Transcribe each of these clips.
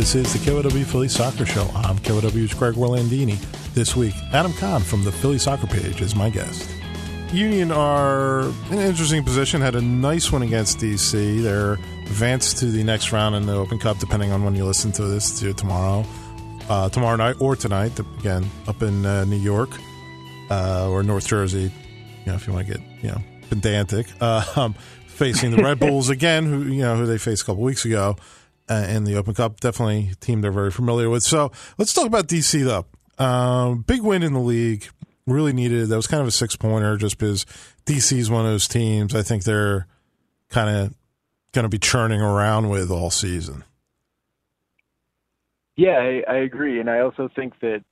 This is the KYW Philly Soccer Show. I'm KYW's Greg Orlandini. This week, Adam Cann from the Philly Soccer Page is my guest. Union are in an interesting position. Had a nice one against DC. They're advanced to the next round in the Open Cup, depending on when you listen to this to tomorrow, uh, tomorrow night or tonight. Again, up in uh, New York uh, or North Jersey. You know, if you want to get you know pedantic, um, facing the Red Bulls again, who you know who they faced a couple weeks ago uh, in the Open Cup. Definitely a team they're very familiar with. So let's talk about DC though. Um, big win in the league really needed. That was kind of a six pointer just because DC is one of those teams I think they're kind of going to be churning around with all season. Yeah, I, I agree. And I also think that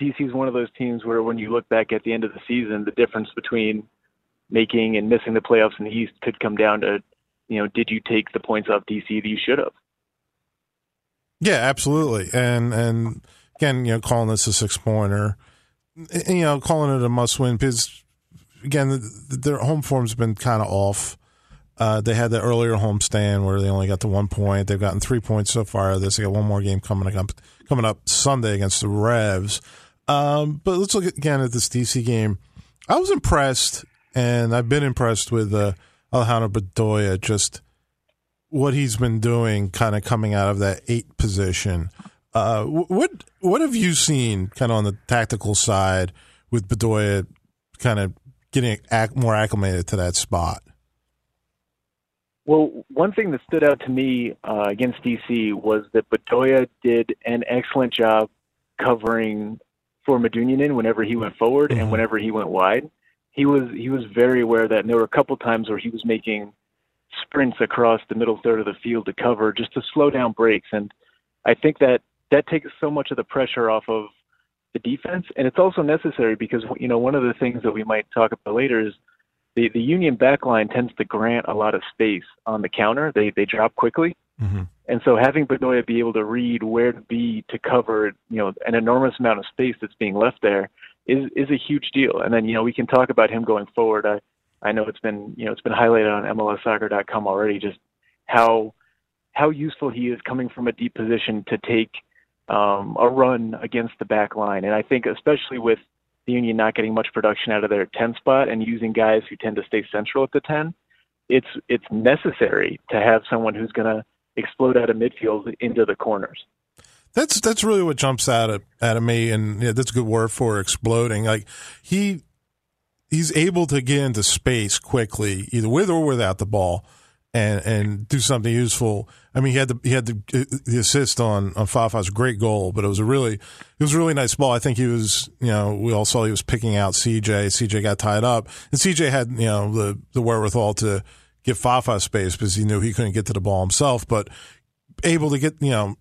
DC is one of those teams where when you look back at the end of the season, the difference between making and missing the playoffs in the East could come down to, you know, did you take the points off DC that you should have? Yeah, absolutely. And and again, you know, calling this a six pointer you know, calling it a must win because, again, their home form's been kind of off. Uh, they had the earlier home stand where they only got the one point. They've gotten three points so far. This they got one more game coming up coming up Sunday against the Revs. Um, but let's look again at this DC game. I was impressed, and I've been impressed with uh, Alejandro Bedoya. Just what he's been doing, kind of coming out of that eight position. Uh, what what have you seen kind of on the tactical side with Bedoya kind of getting more acclimated to that spot? Well, one thing that stood out to me uh, against DC was that Bedoya did an excellent job covering for Medunjanin whenever he went forward mm-hmm. and whenever he went wide. He was he was very aware of that, and there were a couple times where he was making sprints across the middle third of the field to cover just to slow down breaks. And I think that that takes so much of the pressure off of the defense, and it's also necessary because you know one of the things that we might talk about later is the the Union backline tends to grant a lot of space on the counter. They they drop quickly, mm-hmm. and so having Bedoya be able to read where to be to cover you know an enormous amount of space that's being left there is is a huge deal. And then you know we can talk about him going forward. I I know it's been you know it's been highlighted on MLSsoccer.com already just how how useful he is coming from a deep position to take um, a run against the back line. And I think especially with the Union not getting much production out of their 10 spot and using guys who tend to stay central at the 10, it's it's necessary to have someone who's going to explode out of midfield into the corners. That's that's really what jumps out at, out of me, and yeah, that's a good word for exploding. Like he he's able to get into space quickly, either with or without the ball and and do something useful. I mean, he had the he had the, the assist on on Fafa's great goal, but it was a really it was a really nice ball. I think he was you know we all saw he was picking out CJ. CJ got tied up, and CJ had you know the the wherewithal to give Fafa space because he knew he couldn't get to the ball himself, but able to get you know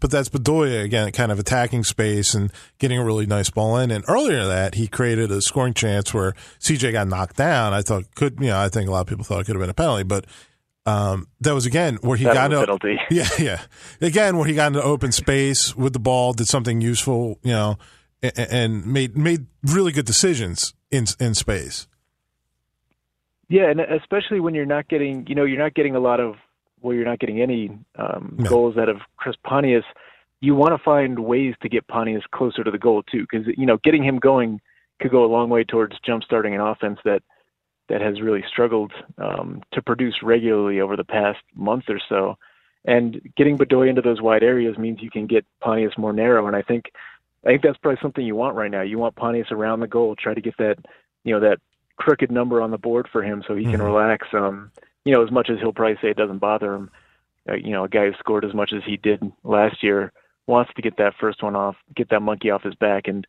but that's Bedoya again, kind of attacking space and getting a really nice ball in. And earlier that, he created a scoring chance where CJ got knocked down. I thought could, you know, I think a lot of people thought it could have been a penalty, but um, that was again where he that got into penalty. yeah, yeah. Again, where he got into open space with the ball, did something useful, you know, and, and made made really good decisions in in space. Yeah, and especially when you're not getting, you know, you're not getting a lot of where you're not getting any um, no. goals out of Chris Pontius, you want to find ways to get Pontius closer to the goal too, because you know getting him going could go a long way towards jump-starting an offense that that has really struggled um, to produce regularly over the past month or so. And getting Bedoya into those wide areas means you can get Pontius more narrow. And I think I think that's probably something you want right now. You want Pontius around the goal, try to get that you know that crooked number on the board for him so he mm-hmm. can relax. Um, you know, as much as he'll probably say it doesn't bother him, uh, you know, a guy who scored as much as he did last year wants to get that first one off, get that monkey off his back, and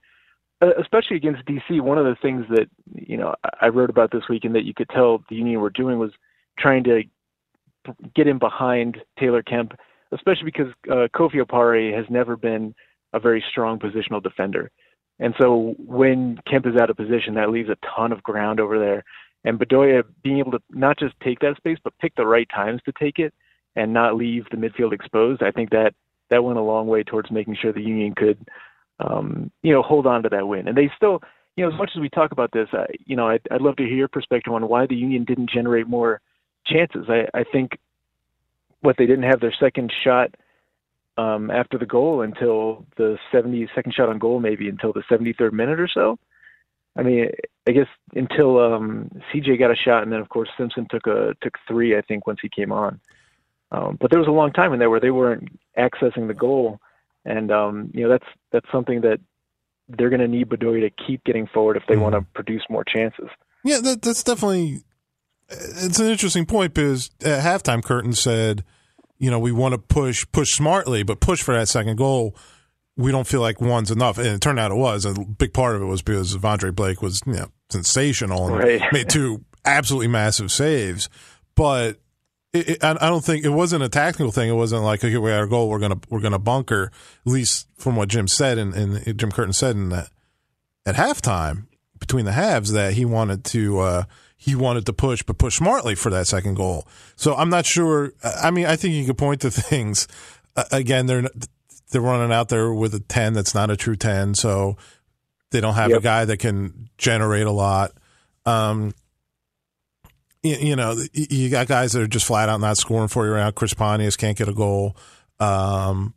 uh, especially against DC. One of the things that you know I wrote about this week and that you could tell the Union were doing was trying to get in behind Taylor Kemp, especially because uh, Kofi Opare has never been a very strong positional defender. And so when Kemp is out of position, that leaves a ton of ground over there. And Bedoya being able to not just take that space, but pick the right times to take it and not leave the midfield exposed, I think that that went a long way towards making sure the Union could, um, you know, hold on to that win. And they still, you know, as much as we talk about this, I, you know, I'd, I'd love to hear your perspective on why the Union didn't generate more chances. I, I think what they didn't have their second shot um, after the goal until the 72nd shot on goal, maybe until the 73rd minute or so. I mean, I guess until um, CJ got a shot, and then of course Simpson took a took three. I think once he came on, um, but there was a long time in there where they weren't accessing the goal, and um, you know that's that's something that they're going to need Bedoya to keep getting forward if they mm-hmm. want to produce more chances. Yeah, that, that's definitely it's an interesting point because at halftime, Curtin said, you know, we want to push push smartly, but push for that second goal. We don't feel like one's enough, and it turned out it was. A big part of it was because Andre Blake was you know, sensational and right. made two absolutely massive saves. But it, it, I don't think it wasn't a tactical thing. It wasn't like okay, we got our goal. We're gonna we're gonna bunker. At least from what Jim said and, and Jim Curtin said in that at halftime between the halves that he wanted to. Uh, he wanted to push, but push smartly for that second goal. So I'm not sure. I mean, I think you could point to things. Uh, again, they're they're running out there with a ten that's not a true ten, so they don't have yep. a guy that can generate a lot. Um, you, you, know, you got guys that are just flat out not scoring for you right now. Chris Pontius can't get a goal. Um,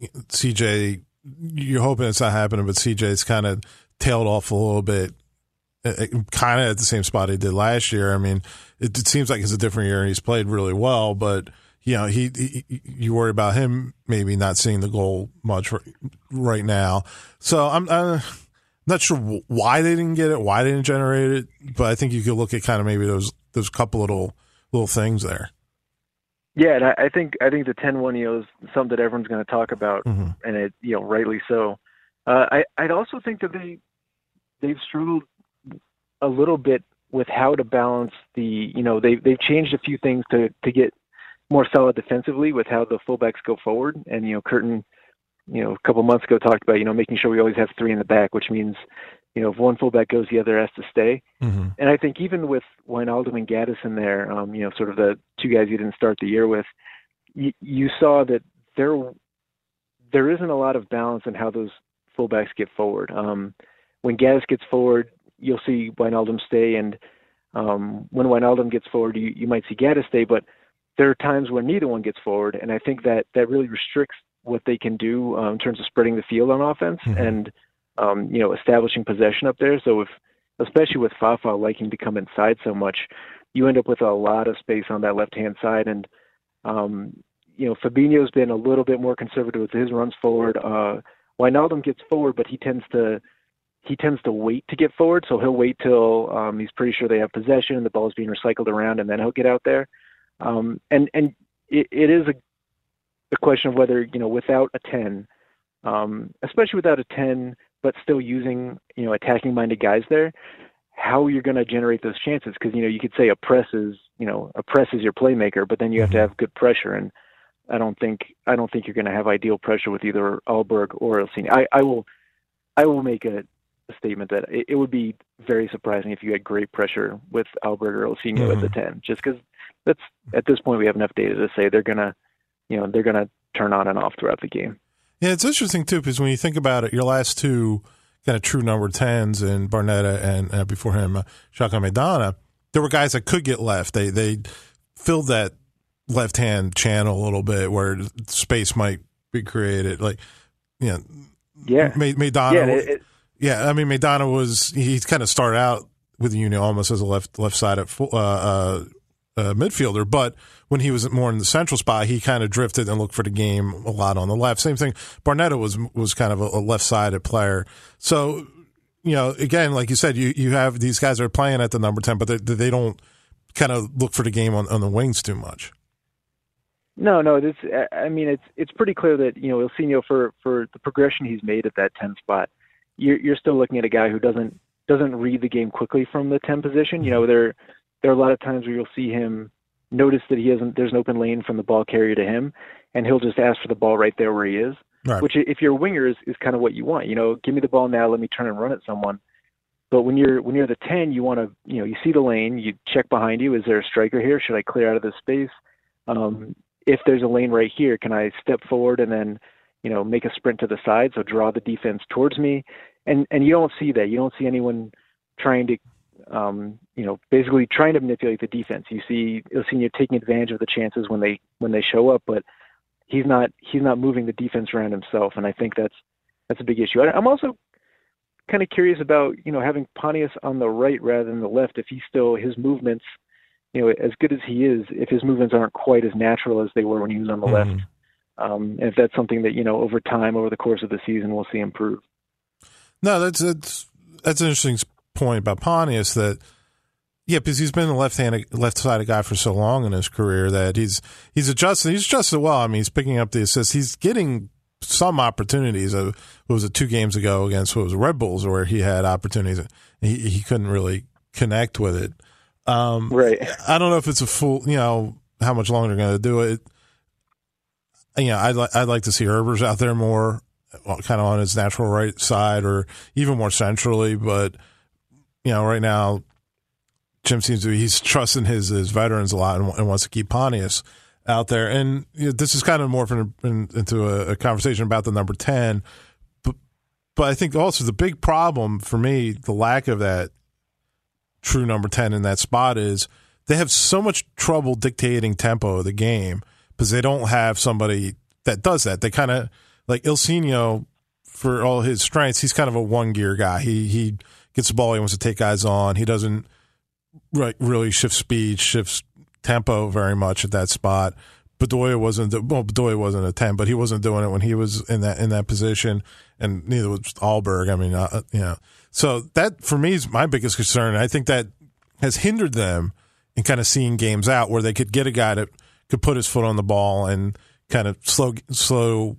CJ, you're hoping it's not happening, but CJ's kind of tailed off a little bit kind of at the same spot he did last year. I mean, it, it, seems like it's a different year and he's played really well, but you know, he, he, you worry about him maybe not seeing the goal much right now. So I'm, I'm not sure why they didn't get it, why they didn't generate it, but I think you could look at kind of maybe those those couple little little things there. Yeah, and I, think I think the 10-1, you is something that everyone's going to talk about, mm-hmm. and it, you know, rightly so. Uh, I I'd also think that they they've struggled a little bit with how to balance the you know they they've changed a few things to to get more solid defensively with how the fullbacks go forward and you know Curtin you know a couple months ago talked about you know making sure we always have three in the back which means you know if one fullback goes the other has to stay mm-hmm. and I think even with Wijnaldum and Gaddis in there um you know sort of the two guys you didn't start the year with you, you saw that there there isn't a lot of balance in how those fullbacks get forward um when Gaddis gets forward you'll see Wijnaldum stay, and um, when Wijnaldum gets forward, you, you might see Gaddis stay. But there are times when neither one gets forward, and I think that that really restricts what they can do um, in terms of spreading the field on offense mm-hmm. and um, you know establishing possession up there. So if especially with Fafa liking to come inside so much, you end up with a lot of space on that left hand side. And um, you know Fabinho's been a little bit more conservative with his runs forward. Uh, Wijnaldum gets forward, but he tends to he tends to wait to get forward, so he'll wait till um, he's pretty sure they have possession and the ball is being recycled around, and then he'll get out there. Um, and and it, it is a, a question of whether you know without a ten, um, especially without a ten, but still using you know attacking minded guys there, how you're going to generate those chances? Because you know you could say a press is you know a press is your playmaker, but then you have to mm-hmm. have good pressure and. I don't think I don't think you're going to have ideal pressure with either Alberg or Ilsinho. I, I will I will make a, a statement that it, it, would be very surprising if you had great pressure with Alberg or Ilsinho mm-hmm. at the mm-hmm. 10, just because that's at this point we have enough data to say they're gonna, you know, they're gonna turn on and off throughout the game. Yeah, it's interesting too because when you think about it, your last two kind of true number tens and Barnetta and uh, before him uh, Maidana, there were guys that could get left. They they filled that left hand channel a little bit where space might be created. Like, you know, yeah, Maidana. Yeah, it, it, yeah, I mean, Maidana was he kind of started out with the Union almost as a left left sided uh, uh, uh, midfielder, but when he was more in the central spot, he kind of drifted and looked for the game a lot on the left. Same thing. Barnetta was was kind of a, a left sided player. So you know, again, like you said, you you have these guys are playing at the number ten, but they, they don't kind of look for the game on, on the wings too much. No, no. This, I mean, it's it's pretty clear that you know Ilsinho for for the progression he's made at that ten spot you're, you're still looking at a guy who doesn't doesn't read the game quickly from the 10 position. You know, there there are a lot of times where you'll see him notice that he hasn't there's an open lane from the ball carrier to him, and he'll just ask for the ball right there where he is. Right. Which, if you're a winger, is, is kind of what you want. You know, give me the ball now, let me turn and run at someone. But when you're when you're the 10, you want to you know you see the lane, you check behind you. Is there a striker here? Should I clear out of this space? Um, if there's a lane right here, can I step forward and then you know make a sprint to the side, so draw the defense towards me? and and you don't see that. You don't see anyone trying to, um, you know, basically trying to manipulate the defense. You see Ilsinho taking advantage of the chances when they when they show up, but he's not he's not moving the defense around himself, and I think that's that's a big issue. I'm also kind of curious about you know having Pontius on the right rather than the left. If he's still his movements, you know, as good as he is, if his movements aren't quite as natural as they were when he was on the mm-hmm. left, um, and if that's something that you know over time, over the course of the season, we'll see improve. No, that's that's that's an interesting point about Pontius that. Yeah, because he's been a left-handed, left-sided guy for so long in his career that he's he's adjusted. He's adjusted well. I mean, he's picking up the assists. He's getting some opportunities. Uh, was it two games ago against what was Red Bulls where he had opportunities. He he couldn't really connect with it. Um, right. I don't know if it's a full. You know how much longer they're going to do it. You know, I'd like I'd like to see Herbers out there more, kind of on his natural right side, or even more centrally. But you know, right now, Jim seems to be he's trusting his his veterans a lot and, and wants to keep Pontius out there. And you know, this is kind of morphing into a, a, conversation about the number 10. But, but I think also the big problem for me, the lack of that true number 10 in that spot is they have so much trouble dictating tempo of the game because they don't have somebody that does that. They kind of like Ilsinho for all his strengths, he's kind of a one gear guy. He he gets the ball, he wants to take guys on. He doesn't right, really shift speed, shifts tempo very much at that spot. Bedoya wasn't well. Bedoya wasn't a ten, but he wasn't doing it when he was in that in that position, and neither was Alberg. I mean, uh, uh, you know, so that for me is my biggest concern. I think that has hindered them in kind of seeing games out where they could get a guy that could put his foot on the ball and kind of slow slow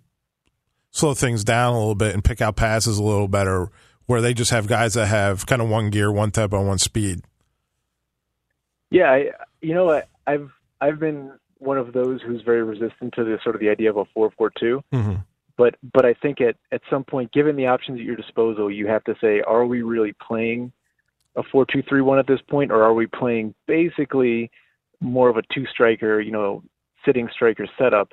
slow things down a little bit and pick out passes a little better. Where they just have guys that have kind of one gear, one tempo, one speed. Yeah, I, you know, I, I've I've been one of those who's very resistant to the sort of the idea of a four four two. Mm-hmm. But but I think at at some point, given the options at your disposal, you have to say, are we really playing a four two three one at this point, or are we playing basically more of a two striker, you know, sitting striker setup?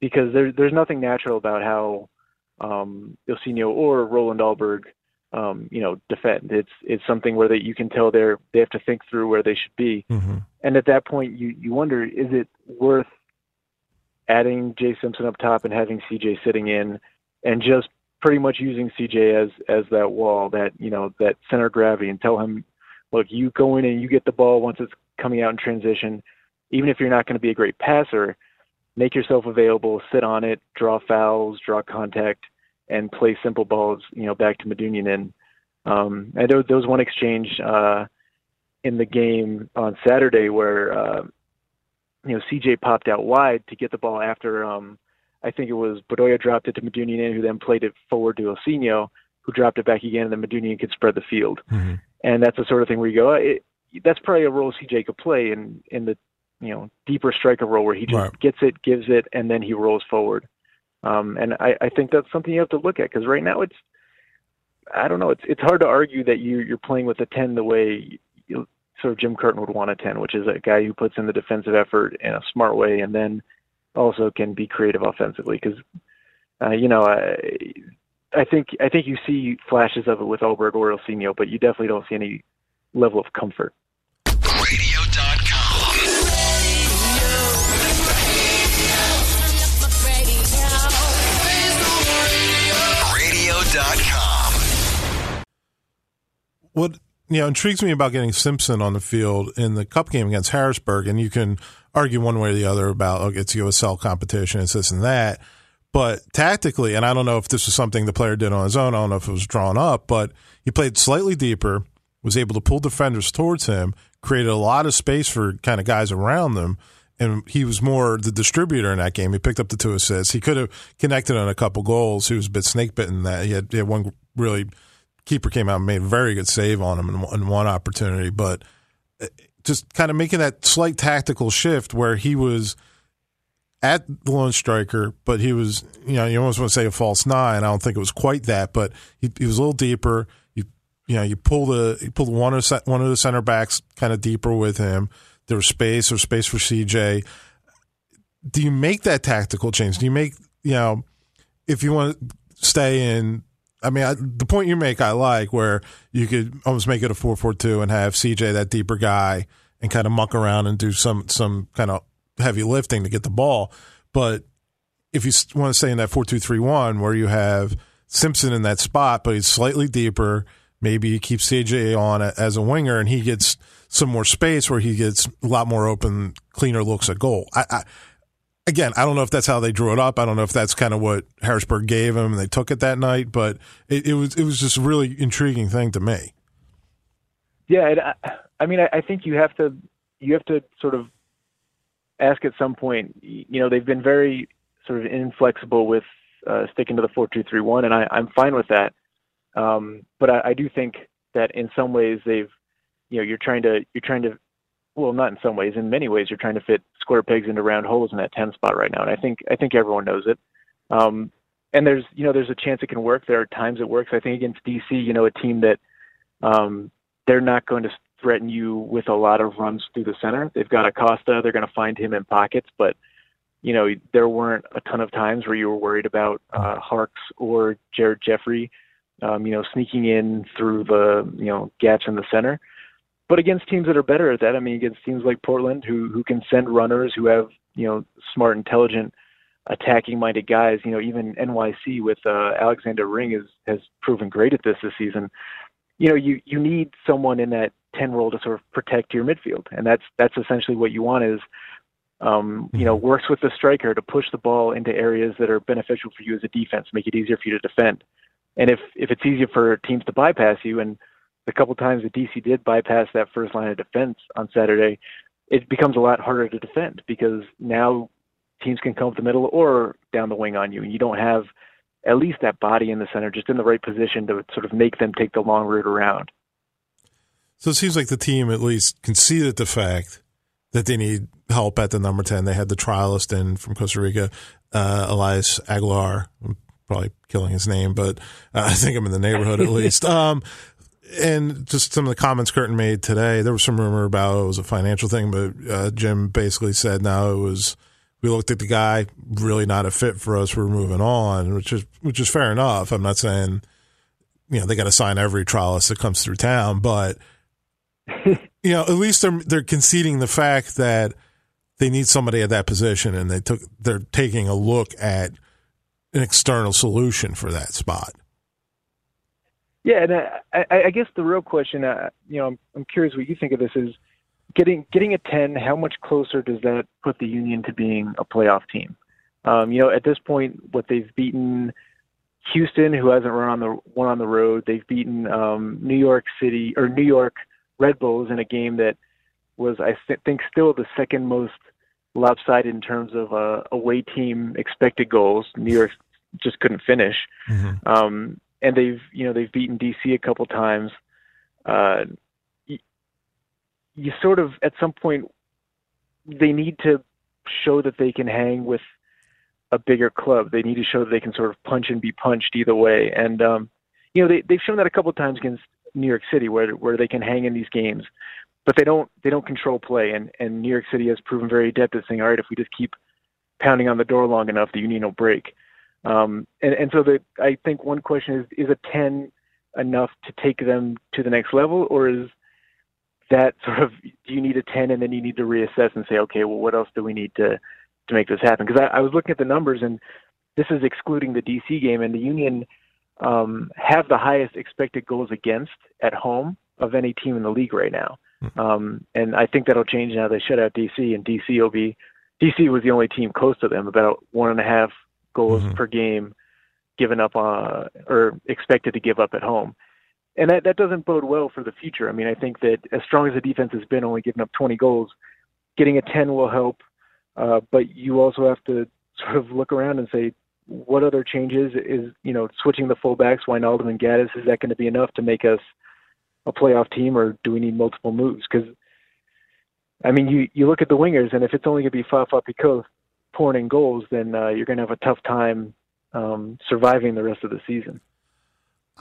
Because there's there's nothing natural about how um, Ilsinho or Roland Alberg um, you know, defend. It's it's something where that you can tell they're they have to think through where they should be. Mm-hmm. And at that point, you you wonder is it worth adding Jay Simpson up top and having CJ sitting in, and just pretty much using CJ as as that wall, that you know that center of gravity, and tell him, look, you go in and you get the ball once it's coming out in transition. Even if you're not going to be a great passer, make yourself available, sit on it, draw fouls, draw contact and play simple balls, you know, back to Medunjanin. Um, I know there was one exchange uh, in the game on Saturday where uh, you know CJ popped out wide to get the ball after um, I think it was Bedoya dropped it to Medunjanin, who then played it forward to Ilsinho, who dropped it back again, and then Medunjanin could spread the field. Mm-hmm. And that's the sort of thing where you go, it, that's probably a role CJ could play in in the you know deeper striker role where he just right. gets it, gives it, and then he rolls forward. Um, and I, I think that's something you have to look at because right now it's, I don't know, it's it's hard to argue that you you're playing with a ten the way you, sort of Jim Curtin would want a ten, which is a guy who puts in the defensive effort in a smart way and then also can be creative offensively. Because uh, you know, I, I think I think you see flashes of it with Alberg or Ilsinho, but you definitely don't see any level of comfort. What you know intrigues me about getting Simpson on the field in the Cup game against Harrisburg, and you can argue one way or the other about oh, it's USL competition, it's this and that. But tactically, and I don't know if this was something the player did on his own. I don't know if it was drawn up, but he played slightly deeper, was able to pull defenders towards him, created a lot of space for kind of guys around them, and he was more the distributor in that game. He picked up the two assists. He could have connected on a couple goals. He was a bit snake bitten. That he had, he had one really keeper came out and made a very good save on him in, in one opportunity, but uh, just kind of making that slight tactical shift where he was at the lone striker, but he was, you know, you almost want to say a false nine. I don't think it was quite that, but he, he was a little deeper. You, you know, you pull the you pull one of one of the center backs kind of deeper with him. There was space or space for CJ. Do you make that tactical change? Do you make you know if you want to stay in I mean, I, the point you make, I like where you could almost make it a four-four-two and have CJ that deeper guy and kind of muck around and do some some kind of heavy lifting to get the ball. But if you want to stay in that four two three one where you have Simpson in that spot, but he's slightly deeper. Maybe he keeps CJ on as a winger, and he gets some more space where he gets a lot more open, cleaner looks at goal. I, I again, I don't know if that's how they drew it up. I don't know if that's kind of what Harrisburg gave him and they took it that night, but it, it was it was just a really intriguing thing to me. Yeah, it, I mean, I, I think you have to you have to sort of ask at some point. You know, they've been very sort of inflexible with uh, sticking to the four two three one, and I, I'm fine with that. Um, but I, I do think that in some ways they've, you know, you're trying to you're trying to well, not in some ways. In many ways, you're trying to fit square pegs into round holes in that 10 spot right now, and I think I think everyone knows it. Um, and there's you know there's a chance it can work. There are times it works. I think against DC, you know, a team that um, they're not going to threaten you with a lot of runs through the center. They've got Acosta. They're going to find him in pockets, but you know there weren't a ton of times where you were worried about uh, Harkes or Jared Jeffrey, um, you know, sneaking in through the you know gaps in the center but against teams that are better at that, I mean, against teams like Portland who who can send runners who have you know smart, intelligent, attacking-minded guys. You know, even NYC with uh, Alexander Ring is has proven great at this this season. You know, you you need someone in that ten role to sort of protect your midfield, and that's that's essentially what you want is. Um, you know, mm-hmm. works with the striker to push the ball into areas that are beneficial for you as a defense, make it easier for you to defend. And if if it's easier for teams to bypass you, and the couple times that DC did bypass that first line of defense on Saturday, it becomes a lot harder to defend because now teams can come up the middle or down the wing on you, and you don't have at least that body in the center just in the right position to sort of make them take the long route around. So it seems like the team at least conceded the fact that they need help at the number 10. They had the trialist in from Costa Rica, uh, Elias Aguilar. I'm probably killing his name, but uh, I think I'm in the neighborhood at least. Um, and just some of the comments Curtin made today, there was some rumor about it was a financial thing, but uh, Jim basically said no, it was. We looked at the guy, really not a fit for us. We're moving on, which is which is fair enough. I'm not saying, you know, they got to sign every trialist that comes through town, but you know, at least they're they're conceding the fact that they need somebody at that position, and they took they're taking a look at an external solution for that spot. Yeah, and I, I guess the real question, uh, you know, I'm, I'm curious what you think of this is getting getting a 10. How much closer does that put the Union to being a playoff team? Um, you know, at this point, what they've beaten Houston, who hasn't run on the one on the road. They've beaten um, New York City or New York Red Bulls in a game that was, I think, still the second most lopsided in terms of uh, away team expected goals. New York just couldn't finish. Mm-hmm. Um, and they've you know they've beaten DC a couple times. Uh, you, you sort of at some point they need to show that they can hang with a bigger club. They need to show that they can sort of punch and be punched either way. And um, you know they they've shown that a couple times against New York City where where they can hang in these games, but they don't they don't control play. And and New York City has proven very adept at saying, all right, if we just keep pounding on the door long enough, the Union will break. Um, and, and so the, I think one question is, is a 10 enough to take them to the next level or is that sort of, do you need a 10 and then you need to reassess and say, okay, well, what else do we need to, to make this happen? Because I, I was looking at the numbers and this is excluding the DC game and the Union um, have the highest expected goals against at home of any team in the league right now. Hmm. Um, and I think that'll change now they shut out DC and DC will be, DC was the only team close to them, about one and a half goals mm-hmm. per game given up uh, or expected to give up at home. And that, that doesn't bode well for the future. I mean, I think that as strong as the defense has been, only giving up 20 goals, getting a 10 will help. Uh, but you also have to sort of look around and say, what other changes is, you know, switching the fullbacks, Wijnaldum and Gaddis, is that going to be enough to make us a playoff team or do we need multiple moves? Because, I mean, you, you look at the wingers and if it's only going to be Fafa Picault pouring in goals, then uh, you're going to have a tough time um, surviving the rest of the season.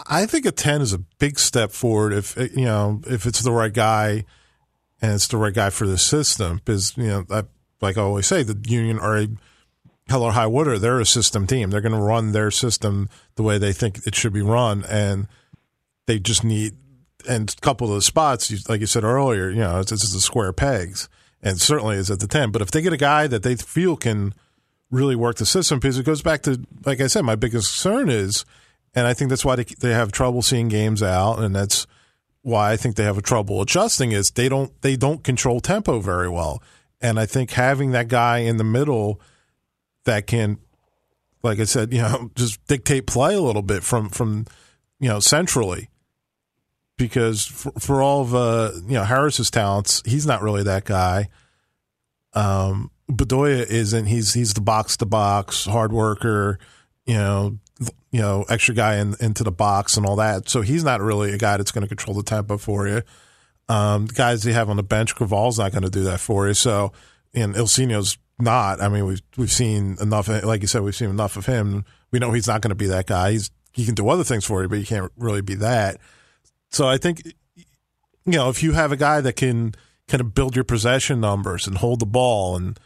I think a ten is a big step forward if you know if it's the right guy and it's the right guy for the system. Because you know, I, like I always say, the Union are a hell or high water. They're a system team. They're going to run their system the way they think it should be run, and they just need. And a couple of the spots, like you said earlier, you know, it's, it's the square pegs and certainly is at the 10. But if they get a guy that they feel can really work the system because it goes back to, like I said, my biggest concern is, and I think that's why they, they have trouble seeing games out, and that's why I think they have a trouble adjusting is they don't they don't control tempo very well, and I think having that guy in the middle that can, like I said, you know, just dictate play a little bit from from you know centrally because for, for all of uh, you know Haris's talents, he's not really that guy. Um, Bedoya isn't. He's he's the box to box hard worker, you know, you know, extra guy in, into the box and all that. So he's not really a guy that's going to control the tempo for you. Um, the guys you have on the bench, Creavalle's not going to do that for you. So, and Ilsinho's not. I mean, we've we've seen enough. Like you said, we've seen enough of him. We know he's not going to be that guy. He's he can do other things for you, but he can't really be that. So I think, you know, if you have a guy that can kind of build your possession numbers and hold the ball and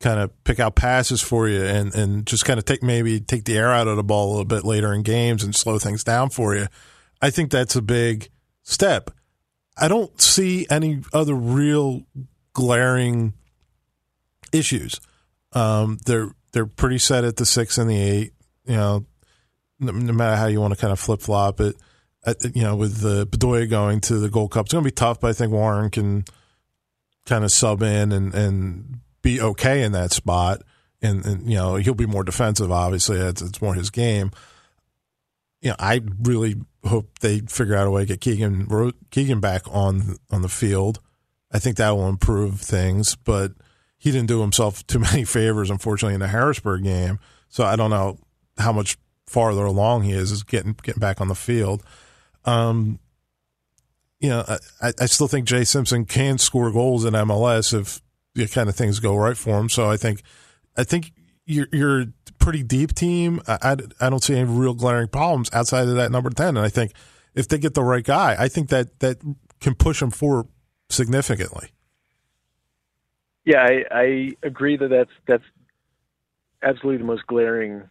kind of pick out passes for you and, and just kind of take maybe take the air out of the ball a little bit later in games and slow things down for you. I think that's a big step. I don't see any other real glaring issues. Um, they're they're pretty set at the six and the eight. You know, no, no matter how you want to kind of flip flop it. Uh, you know, with the Bedoya going to the Gold Cup, it's going to be tough. But I think Warren can kind of sub in and and be okay in that spot. And, and you know, he'll be more defensive, obviously. It's, it's more his game. You know, I really hope they figure out a way to get Keegan Keegan back on on the field. I think that will improve things, but he didn't do himself too many favors, unfortunately, in the Harrisburg game. So I don't know how much farther along he is is getting getting back on the field. Um, you know, I, I still think Jay Simpson can score goals in MLS if the kind of things go right for him. So I think, I think you're, you're a pretty deep team. I, I, I don't see any real glaring problems outside of that number 10. And I think if they get the right guy, I think that, that can push them forward significantly. Yeah, I, I agree that that's, that's absolutely the most glaring,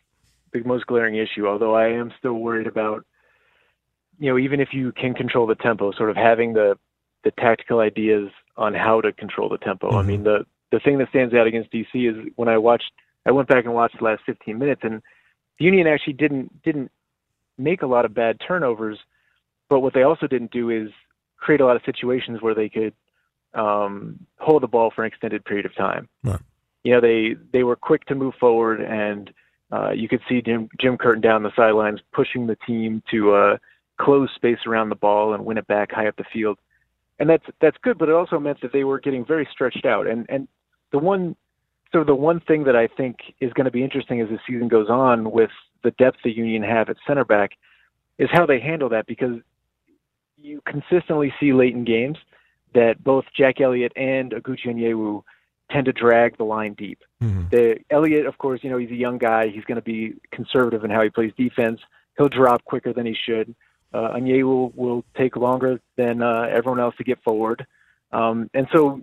the most glaring issue. Although I am still worried about, you know, even if you can control the tempo, sort of having the, the tactical ideas on how to control the tempo. Mm-hmm. I mean, the the thing that stands out against DC is when I watched, I went back and watched the last 15 minutes, and the Union actually didn't didn't make a lot of bad turnovers, but what they also didn't do is create a lot of situations where they could um, hold the ball for an extended period of time. Right. You know, they they were quick to move forward, and uh, you could see Jim Jim Curtin down the sidelines pushing the team to uh, close space around the ball and win it back high up the field and that's that's good. But it also meant that they were getting very stretched out. And and the one sort of the one thing that I think is going to be interesting as the season goes on with the depth the Union have at center back is how they handle that because you consistently see late in games that both Jack Elliott and Oguchi Onyewu tend to drag the line deep. Mm-hmm. The Elliott, of course, you know he's a young guy. He's going to be conservative in how he plays defense. He'll drop quicker than he should. Uh, Anye will, will take longer than uh, everyone else to get forward. Um, and so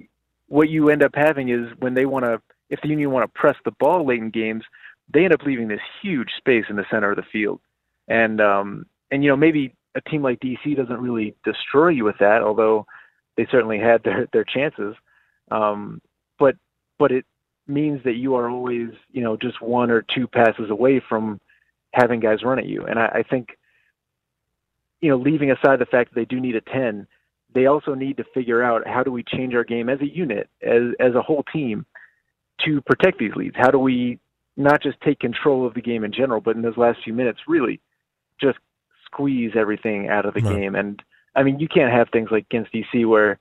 what you end up having is when they want to, if the Union want to press the ball late in games, they end up leaving this huge space in the center of the field. And, um, and, you know, maybe a team like DC doesn't really destroy you with that, although they certainly had their, their chances. Um, but, but it means that you are always, you know, just one or two passes away from having guys run at you. And I, I think you know, leaving aside the fact that they do need a 10, they also need to figure out how do we change our game as a unit, as as a whole team, to protect these leads. How do we not just take control of the game in general, but in those last few minutes, really just squeeze everything out of the right. game. And I mean, you can't have things like against DC where,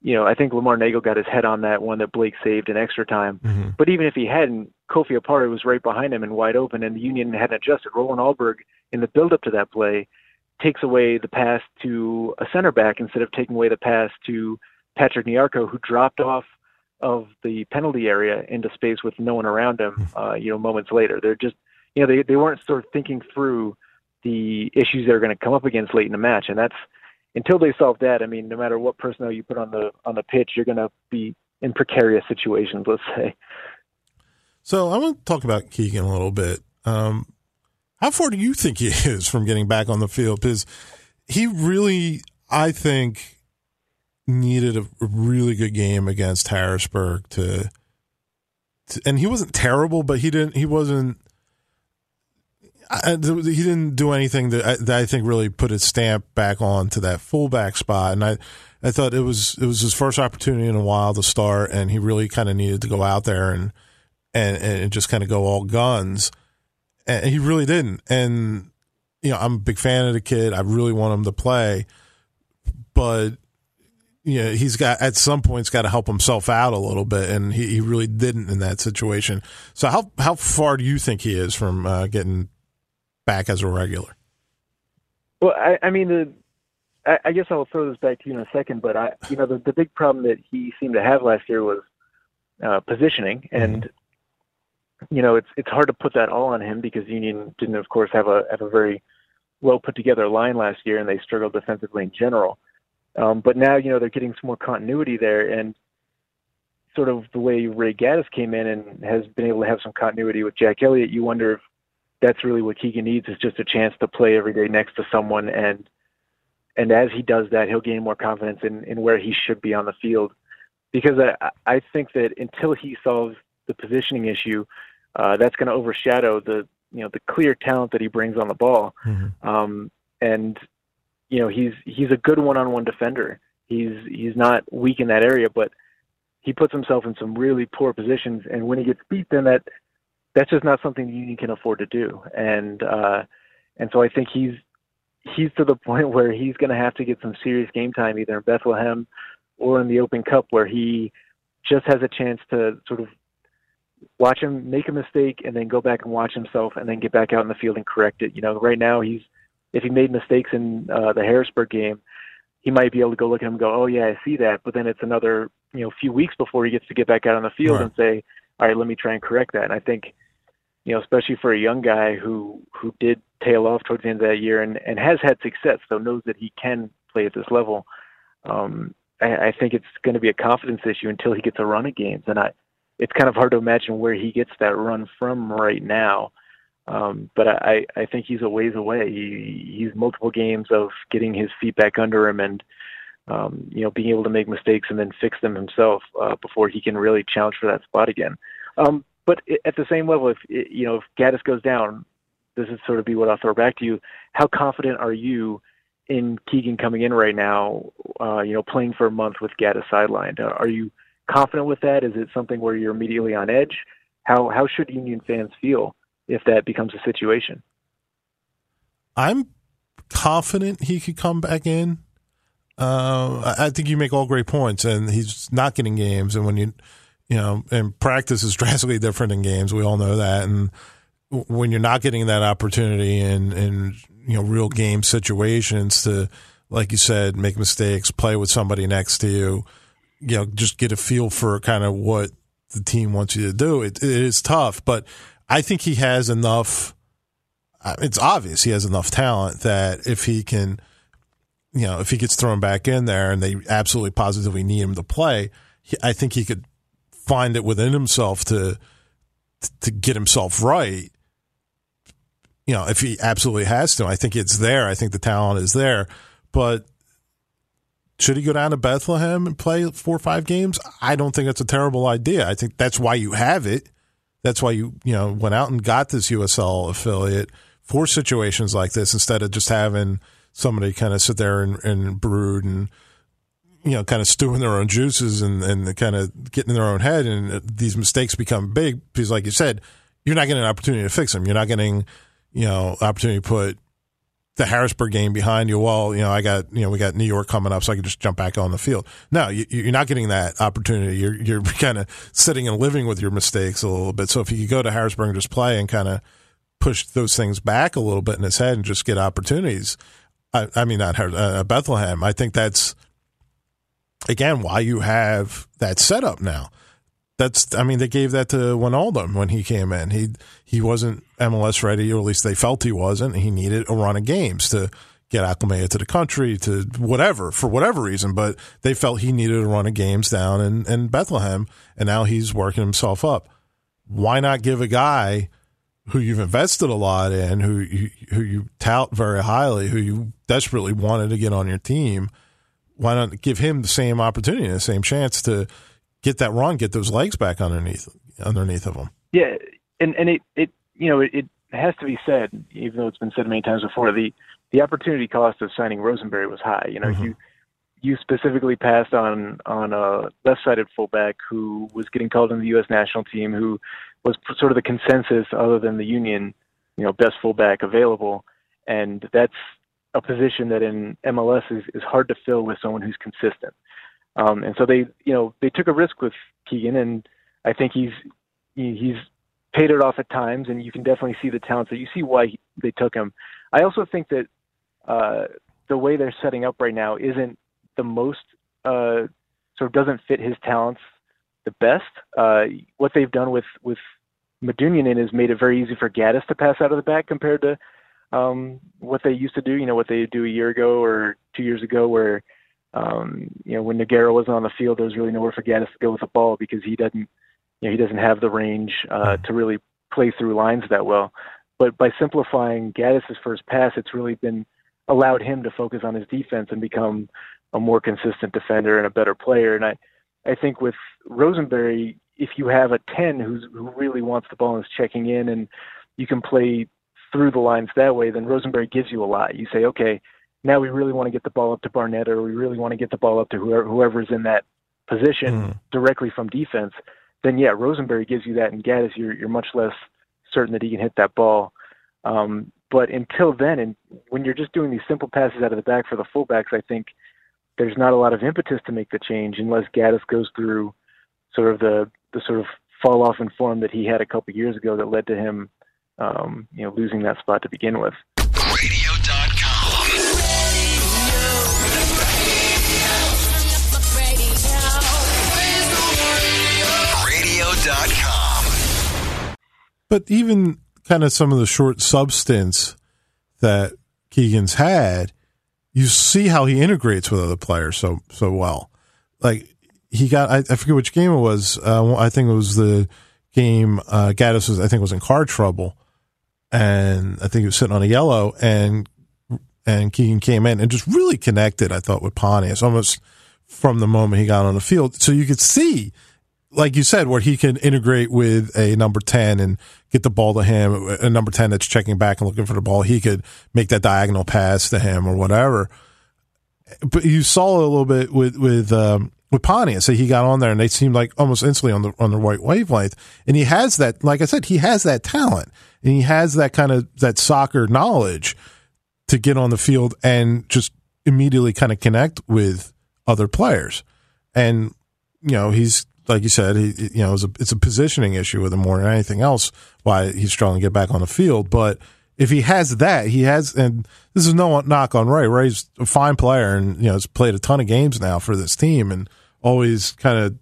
you know, I think Lamar Neagle got his head on that one that Blake saved in extra time. Mm-hmm. But even if he hadn't, Kofi Opare was right behind him and wide open, and the Union hadn't adjusted. Roland Alberg in the build up to that play takes away the pass to a center back instead of taking away the pass to Patrick Nyarko, who dropped off of the penalty area into space with no one around him. Hmm. Uh, you know, moments later, they're just you know they they weren't sort of thinking through the issues they're going to come up against late in the match, and that's until they solve that. I mean, no matter what personnel you put on the on the pitch, you're going to be in precarious situations. Let's say. So I want to talk about Keegan a little bit. Um, how far do you think he is from getting back on the field? Because he really, I think, needed a really good game against Harrisburg to and he wasn't terrible, but he didn't. He wasn't. I, he didn't do anything that I, that I think really put his stamp back on to that fullback spot, and I, I thought it was it was his first opportunity in a while to start, and he really kind of needed to go out there and and and just kind of go all guns, and he really didn't. And you know, I'm a big fan of the kid. I really want him to play, but you know, he's got at some point's got to help himself out a little bit, and he, he really didn't in that situation. So how how far do you think he is from uh, getting back as a regular? Well, I, I mean, the, I, I guess I'll throw this back to you in a second, but I, you know, the, the big problem that he seemed to have last year was uh, positioning, and mm-hmm. You know, it's it's hard to put that all on him because Union didn't, of course, have a have a very well put together line last year, and they struggled defensively in general. Um, but now, you know, they're getting some more continuity there, and sort of the way Ray Gaddis came in and has been able to have some continuity with Jack Elliott, you wonder if that's really what Keegan needs is just a chance to play every day next to someone, and and as he does that, he'll gain more confidence in, in where he should be on the field. Because I, I think that until he solves the positioning issue, uh, that's going to overshadow the you know the clear talent that he brings on the ball. Mm-hmm. Um, and you know he's he's a good one-on-one defender. He's he's not weak in that area, but he puts himself in some really poor positions, and when he gets beat, then that that's just not something the Union can afford to do. And uh, and so I think he's he's to the point where he's going to have to get some serious game time either in Bethlehem or in the Open Cup, where he just has a chance to sort of watch him make a mistake and then go back and watch himself and then get back out in the field and correct it. You know, right now he's if he made mistakes in uh, the Harrisburg game, he might be able to go look at him and go, "Oh yeah, I see that." But then it's another you know few weeks before he gets to get back out on the field right. and say, "All right, let me try and correct that." And I think you know, especially for a young guy who who did tail off towards the end of that year and and has had success, so knows that he can play at this level. Um, I, I think it's going to be a confidence issue until he gets a run of games, and I, it's kind of hard to imagine where he gets that run from right now. Um, but I, I think he's a ways away. He, he's multiple games of getting his feet back under him and, um, you know, being able to make mistakes and then fix them himself uh, before he can really challenge for that spot again. Um, but at the same level, if you know if Gaddis goes down, this is sort of be what I'll throw back to you. How confident are you in Keegan coming in right now? Uh, you know, playing for a month with Gaddis sidelined. Are you confident with that? Is it something where you're immediately on edge? How how should Union fans feel? if that becomes a situation. I'm confident he could come back in. Uh, I think you make all great points, and he's not getting games. And when you, you know, and practice is drastically different in games. We all know that. And when you're not getting that opportunity in in you know real game situations to, like you said, make mistakes, play with somebody next to you, you know, just get a feel for kind of what the team wants you to do. It, it is tough, but I think he has enough. Uh, it's obvious he has enough talent that if he can, you know, if he gets thrown back in there and they absolutely positively need him to play, he, I think he could find it within himself to to get himself right. You know, if he absolutely has to, I think it's there. I think the talent is there, but should he go down to Bethlehem and play four or five games? I don't think that's a terrible idea. I think that's why you have it. That's why you you know went out and got this USL affiliate for situations like this instead of just having somebody kind of sit there and, and brood and you know kind of stewing their own juices and and kind of getting in their own head and these mistakes become big because like you said you're not getting an opportunity to fix them you're not getting you know opportunity to put the Harrisburg game behind you. Well, you know, I got, you know, we got New York coming up, so I can just jump back on the field. No, you, are not getting that opportunity. You're, you're kind of sitting and living with your mistakes a little bit. So if you could go to Harrisburg and just play and kind of push those things back a little bit in his head and just get opportunities, I, I mean, not uh, Bethlehem. I think that's again why you have that setup now that's I mean they gave that to Wijnaldum when he came in. He he wasn't MLS ready, or at least they felt he wasn't. He needed a run of games to get acclimated to the country, to whatever for whatever reason. But they felt he needed a run of games down in, in Bethlehem, and now he's working himself up. Why not give a guy who you've invested a lot in, who you, who you tout very highly, who you desperately wanted to get on your team? Why not give him the same opportunity, the same chance to get that run, get those legs back underneath underneath of them. Yeah, and and it it you know it, it has to be said, even though it's been said many times before, the the opportunity cost of signing Rosenberry was high. You know, mm-hmm. you you specifically passed on on a left-sided fullback who was getting called in the U.S. national team, who was sort of the consensus, other than the Union, you know, best fullback available, and that's a position that in MLS is, is hard to fill with someone who's consistent. Um, and so they, you know, they took a risk with Keegan, and I think he's he's paid it off at times, and you can definitely see the talent. So you see why he, they took him. I also think that uh, the way they're setting up right now isn't the most uh, sort of doesn't fit his talents the best. Uh, what they've done with with Medunjanin has made it very easy for Gaddis to pass out of the back compared to um, what they used to do. You know what they do a year ago or two years ago, where um, you know when Nogueira wasn't on the field, there was really nowhere for Gaddis to go with the ball because he doesn't you know he doesn't have the range uh, to really play through lines that well. But by simplifying Gaddis's first pass, it's really been allowed him to focus on his defense and become a more consistent defender and a better player. And I, I think with Rosenberry, if you have a 10 who's, who really wants the ball and is checking in and you can play through the lines that way, then Rosenberry gives you a lot. You say, okay, now we really want to get the ball up to Barnett or we really want to get the ball up to whoever, whoever's in that position mm. directly from defense. Then yeah, Rosenberry gives you that, and Gaddis, you're you're much less certain that he can hit that ball. Um, but until then, and when you're just doing these simple passes out of the back for the fullbacks, I think there's not a lot of impetus to make the change unless Gaddis goes through sort of the the sort of fall off in form that he had a couple years ago that led to him, um, you know, losing that spot to begin with. But even kind of some of the short substance that Keegan's had, you see how he integrates with other players so so well. Like he got, I, I forget which game it was. Uh, I think it was the game uh, Gaddis was, I think, was in car trouble, and I think he was sitting on a yellow, and and Keegan came in and just really connected. I thought with Pontius almost from the moment he got on the field, so you could see like you said, where he can integrate with a number 10 and get the ball to him, a number 10 that's checking back and looking for the ball, he could make that diagonal pass to him or whatever. But you saw a little bit with, with, um, with Pontius, so he got on there and they seemed like almost instantly on the, on the right wavelength. And he has that, like I said, he has that talent and he has that kind of, that soccer knowledge to get on the field and just immediately kind of connect with other players. And, you know, he's like you said, he, you know, it's a, it's a positioning issue with him more than anything else. Why he's struggling to get back on the field, but if he has that, he has, and this is no knock on Ray. Ray's a fine player, and you know, has played a ton of games now for this team, and always kind of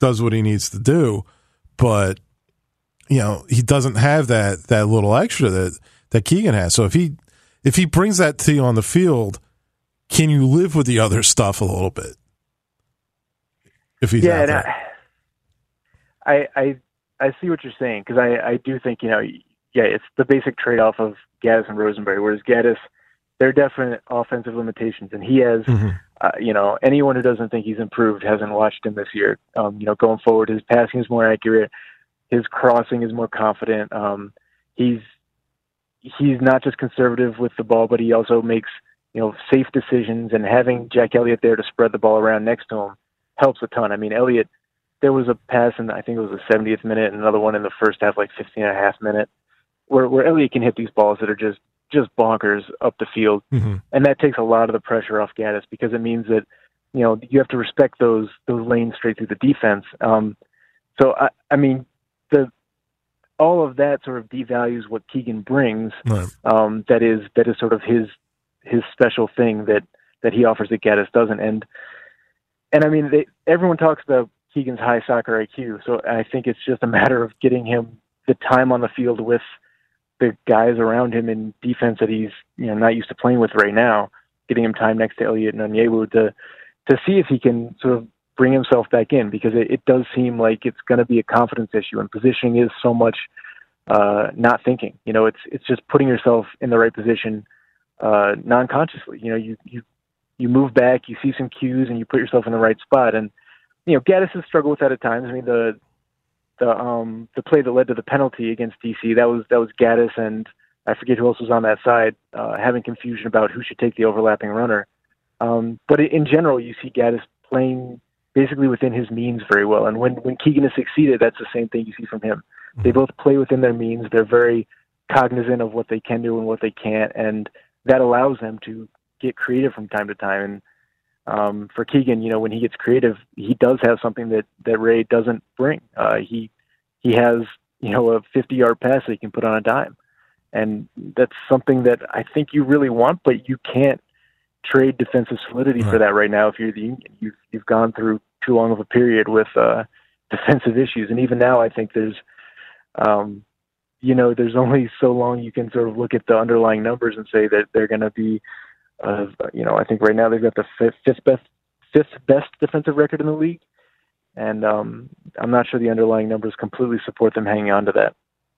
does what he needs to do. But you know, he doesn't have that that little extra that that Keegan has. So if he if he brings that to you on the field, can you live with the other stuff a little bit? If he's yeah? I I I see what you're saying because I I do think you know yeah it's the basic trade off of Gaddis and Rosenberry. Whereas Gaddis, there are definite offensive limitations, and he has mm-hmm. uh, you know anyone who doesn't think he's improved hasn't watched him this year. Um, you know going forward, his passing is more accurate, his crossing is more confident. Um, he's he's not just conservative with the ball, but he also makes you know safe decisions. And having Jack Elliott there to spread the ball around next to him helps a ton. I mean Elliott there was a pass in I think it was the 70th minute, and another one in the first half, like 15 and a half minute, where where Elliott can hit these balls that are just just bonkers up the field, mm-hmm. and that takes a lot of the pressure off Gaddis because it means that you know you have to respect those those lanes straight through the defense. Um, so I I mean the all of that sort of devalues what Keegan brings. Right. Um, that is that is sort of his his special thing that that he offers that Gaddis doesn't. And and I mean, they, everyone talks about Keegan's high soccer IQ. So I think it's just a matter of getting him the time on the field with the guys around him in defense that he's you know not used to playing with right now. Getting him time next to Elliott and Onyewu to to see if he can sort of bring himself back in because it, it does seem like it's going to be a confidence issue and positioning is so much uh, not thinking. You know, it's it's just putting yourself in the right position uh, non-consciously. You know, you you you move back, you see some cues, and you put yourself in the right spot. And you know, Gaddis has struggled with that at times. I mean, the the um the play that led to the penalty against DC. That was that was Gaddis and I forget who else was on that side, uh, having confusion about who should take the overlapping runner. Um, but in general, you see Gaddis playing basically within his means very well. And when when Keegan has succeeded, that's the same thing you see from him. They mm-hmm. both play within their means. They're very cognizant of what they can do and what they can't, and that allows them to get creative from time to time. And um, for Keegan, you know, when he gets creative, he does have something that that Ray doesn't bring. Uh, he he has you know a 50 yard pass that he can put on a dime, and that's something that I think you really want, but you can't trade defensive solidity right. for that right now. If you're the Union, you've you've gone through too long of a period with uh, defensive issues, and even now, I think there's, um, you know, there's only so long you can sort of look at the underlying numbers and say that they're going to be, uh, you know, I think right now they've got the fifth, fifth best fifth best defensive record in the league, and um, I'm not sure the underlying numbers completely support them hanging on to that.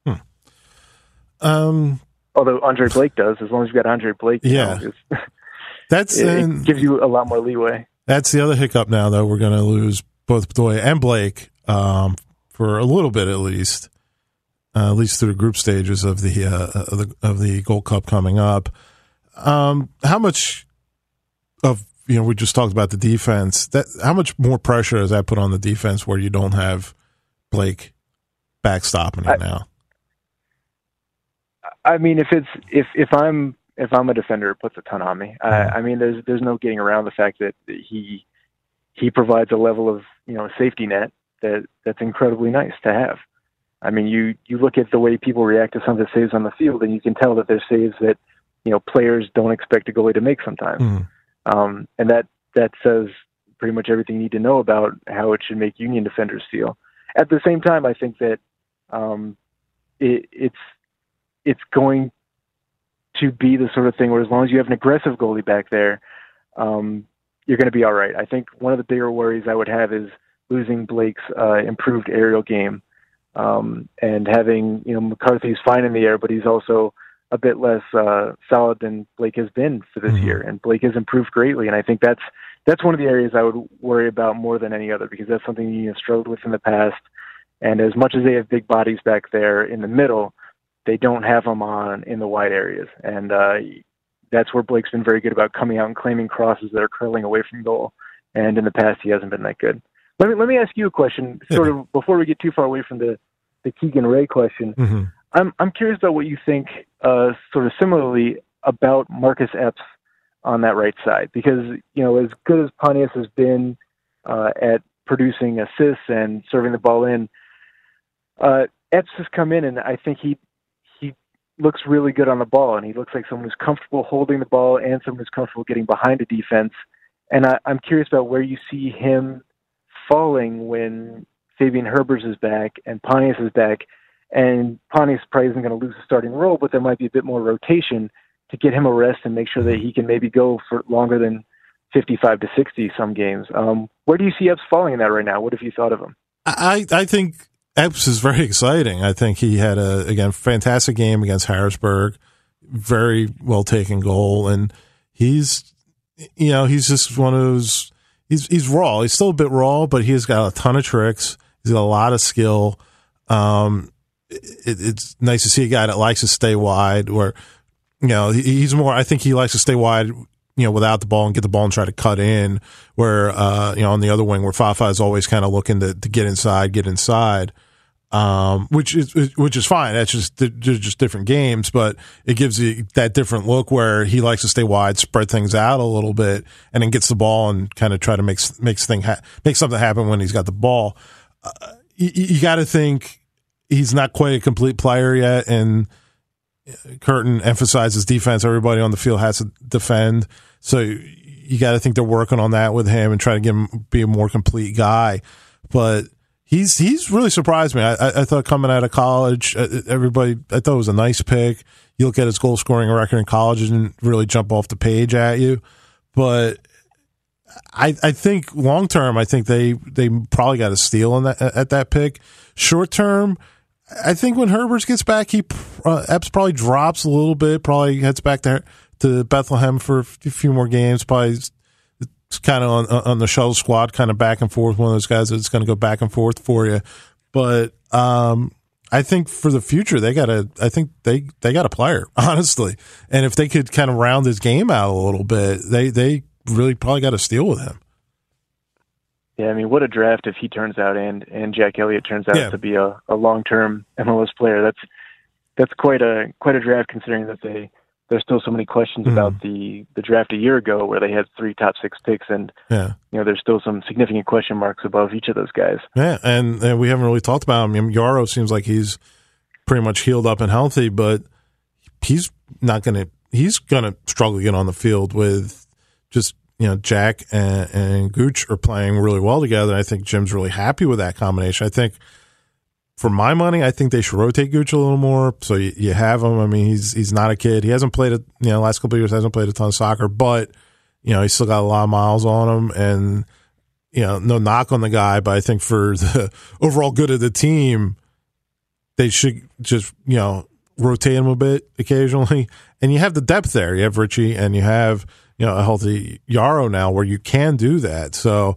Hmm. Um, Although Andre Blake does, as long as you've got Andre Blake, yeah, know, that's it, it, gives you a lot more leeway. That's the other hiccup now, though. We're going to lose both Bedoya and Blake um, for a little bit, at least, uh, at least through the group stages of the uh, of the of the Gold Cup coming up. Um, how much of you know we just talked about the defense. That how much more pressure does that put on the defense where you don't have Blake backstopping it now? I mean, if it's if if I'm if I'm a defender, it puts a ton on me. I, I mean, there's there's no getting around the fact that he he provides a level of you know safety net that that's incredibly nice to have. I mean, you you look at the way people react to some of the saves on the field, and you can tell that there's saves that you know players don't expect a goalie to make sometimes, mm. um, and that that says pretty much everything you need to know about how it should make Union defenders feel. At the same time, I think that um, it, it's it's going to be the sort of thing where as long as you have an aggressive goalie back there, um, you're going to be all right. I think one of the bigger worries I would have is losing Blake's uh, improved aerial game um, and having you know McCarthy's fine in the air, but he's also a bit less uh, solid than Blake has been for this mm-hmm. year, and Blake has improved greatly. And I think that's that's one of the areas I would worry about more than any other because that's something you have struggled with in the past. And as much as they have big bodies back there in the middle, they don't have them on in the wide areas, and uh, that's where Blake's been very good about coming out and claiming crosses that are curling away from goal. And in the past, he hasn't been that good. Let me let me ask you a question, sort of before we get too far away from the the Keegan Ray question. Mm-hmm. I'm I'm curious about what you think, uh, sort of similarly about Marcus Epps on that right side, because you know as good as Pontius has been uh, at producing assists and serving the ball in, uh, Epps has come in, and I think he he looks really good on the ball, and he looks like someone who's comfortable holding the ball and someone who's comfortable getting behind a defense. And I, I'm curious about where you see him falling when Fabian Herbers is back and Pontius is back. And Pontius probably isn't going to lose the starting role, but there might be a bit more rotation to get him a rest and make sure that he can maybe go for longer than 55 to 60 some games. Um, where do you see Epps falling in that right now? What have you thought of him? I, I think Epps is very exciting. I think he had a again fantastic game against Harrisburg, very well taken goal, and he's you know he's just one of those. He's he's raw. He's still a bit raw, but he's got a ton of tricks. He's got a lot of skill. Um, it, it's nice to see a guy that likes to stay wide. Where you know he's more. I think he likes to stay wide you know, without the ball and get the ball and try to cut in. Where, uh, you know, on the other wing, where Fafa is always kind of looking to, to get inside, get inside um, which is which is fine. That's just they're just different games, but it gives you that different look where he likes to stay wide, spread things out a little bit, and then gets the ball and kind of try to make makes thing ha- make something happen when he's got the ball. Uh, you, you got to think he's not quite a complete player yet, and Curtin emphasizes defense. Everybody on the field has to defend, so you got to think they're working on that with him and trying to get him be a more complete guy, but he's he's really surprised me. I, I thought coming out of college, uh, everybody I thought it was a nice pick. You look at his goal scoring record in college and really jump off the page at you, but I I think long term, I think they they probably got a steal in that at that pick. Short term. I think when Herbers gets back, he uh, Epps probably drops a little bit. Probably heads back there to Bethlehem for a few more games. Probably kind of on, on the shuttle squad, kind of back and forth. One of those guys that's going to go back and forth for you. but um, I think for the future they got a. I think they they got a player honestly, and if they could kind of round his game out a little bit, they they really probably got a steal with him. Yeah, I mean, what a draft if he turns out and and Jack Elliott turns out yeah. to be a, a long term MLS player. That's that's quite a quite a draft considering that they there's still so many questions mm-hmm. about the the draft a year ago where they had three top six picks and yeah. you know there's still some significant question marks above each of those guys. Yeah, and, and we haven't really talked about him. I mean, Yaro seems like he's pretty much healed up and healthy, but he's not going to he's going to struggle to get on the field with just you know, Jack and, and Gooch are playing really well together. I think Jim's really happy with that combination. I think, for my money, I think they should rotate Gooch a little more. So you, you have him. I mean, he's he's not a kid. He hasn't played a you know last couple of years hasn't played a ton of soccer, but you know he's still got a lot of miles on him, and you know no knock on the guy, but I think for the overall good of the team, they should just you know rotate him a bit occasionally, and you have the depth there. You have Richie, and you have you know a healthy Yaro now where you can do that. So,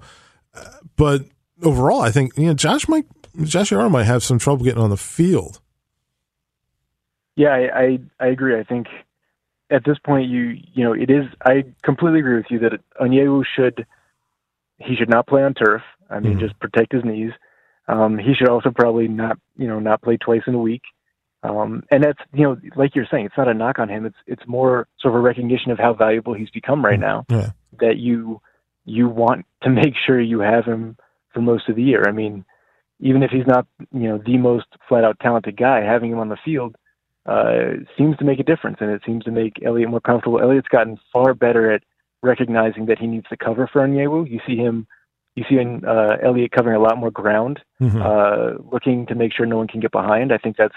uh, but overall, I think you know Josh might Josh Yaro might have some trouble getting on the field. Yeah, I, I, I agree. I think at this point, you you know it is. I completely agree with you that Onyewu should he should not play on turf. I mean, mm-hmm. just protect his knees. Um, he should also probably not you know not play twice in a week. Um, and that's you know, like you're saying, it's not a knock on him. It's it's more sort of a recognition of how valuable he's become right now. Yeah. That you you want to make sure you have him for most of the year. I mean, even if he's not you know the most flat out talented guy, having him on the field uh, seems to make a difference, and it seems to make Elliott more comfortable. Elliott's gotten far better at recognizing that he needs to cover for Onyewu. You see him. You see uh, Elliott covering a lot more ground, mm-hmm. uh, looking to make sure no one can get behind. I think that's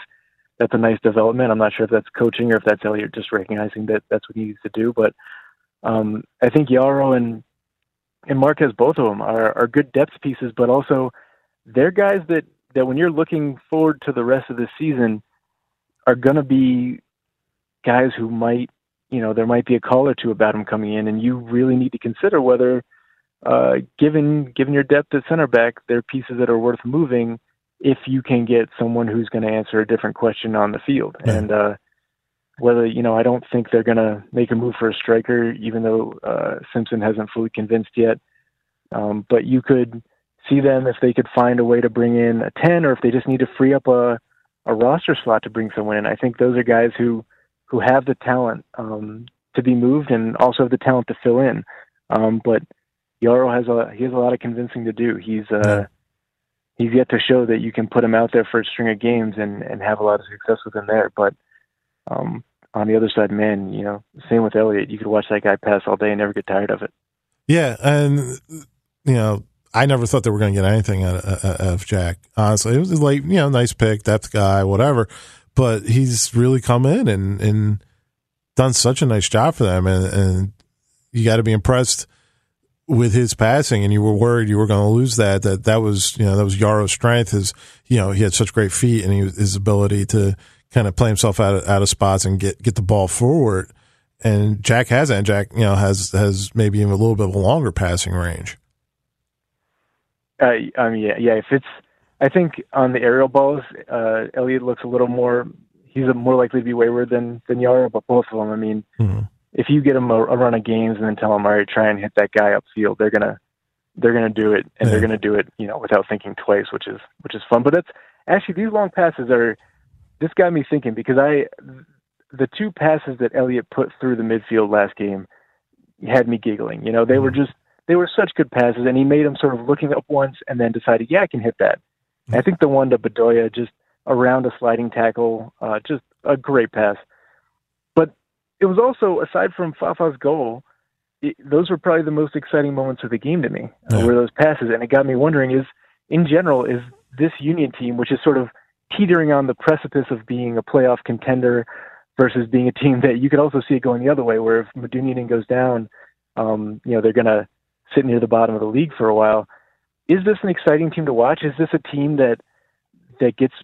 that's a nice development. I'm not sure if that's coaching or if that's Elliott just recognizing that that's what he needs to do. But um, I think Yaro and and Marquez, both of them are, are good depth pieces, but also they're guys that that when you're looking forward to the rest of the season are going to be guys who might, you know, there might be a call or two about them coming in, and you really need to consider whether, uh, given given your depth at center back, they're pieces that are worth moving if you can get someone who's going to answer a different question on the field. Yeah. And uh, whether you know, I don't think they're going to make a move for a striker, even though uh, Simpson hasn't fully convinced yet. Um, but you could see them if they could find a way to bring in a ten, or if they just need to free up a a roster slot to bring someone in. I think those are guys who who have the talent um, to be moved and also have the talent to fill in. Um, but Yaro has a he has a lot of convincing to do. He's uh, yeah he's yet to show that you can put him out there for a string of games and and have a lot of success with him there. But um, on the other side, man, you know, same with Elliott. You could watch that guy pass all day and never get tired of it. Yeah, and you know, I never thought they were going to get anything out of, out of Jack. Honestly, it was like you know, nice pick, depth guy, whatever. But he's really come in and and done such a nice job for them, and, and you got to be impressed with his passing and you were worried you were going to lose that, that that was, you know, that was Yaro's strength is, you know, he had such great feet and he, his ability to kind of play himself out of, out of spots and get, get the ball forward. And Jack has that. And Jack, you know, has, has maybe even a little bit of a longer passing range. Uh, I mean, yeah, yeah. If it's, I think on the aerial balls, uh, Elliott looks a little more. He's more likely to be wayward than than Yaro, but both of them. I mean, mm-hmm if you get them a, a, run of games and then tell them, all right, try and hit that guy upfield, they're gonna they're gonna do it, and yeah. they're gonna do it, you know, without thinking twice, which is which is fun. But that's actually these long passes are. This got me thinking because I the two passes that Elliott put through the midfield last game had me giggling. You know, they mm-hmm. were just they were such good passes, and he made them sort of looking up once and then decided, yeah, I can hit that. Mm-hmm. I think the one to Bedoya just around a sliding tackle, uh, just a great pass it was also aside from Fafa's goal, it, those were probably the most exciting moments of the game to me. Uh, yeah. Were those passes, and it got me wondering: is in general is this Union team, which is sort of teetering on the precipice of being a playoff contender versus being a team that you could also see it going the other way, where if Medunjanin goes down, um, you know they're going to sit near the bottom of the league for a while. Is this an exciting team to watch? Is this a team that that gets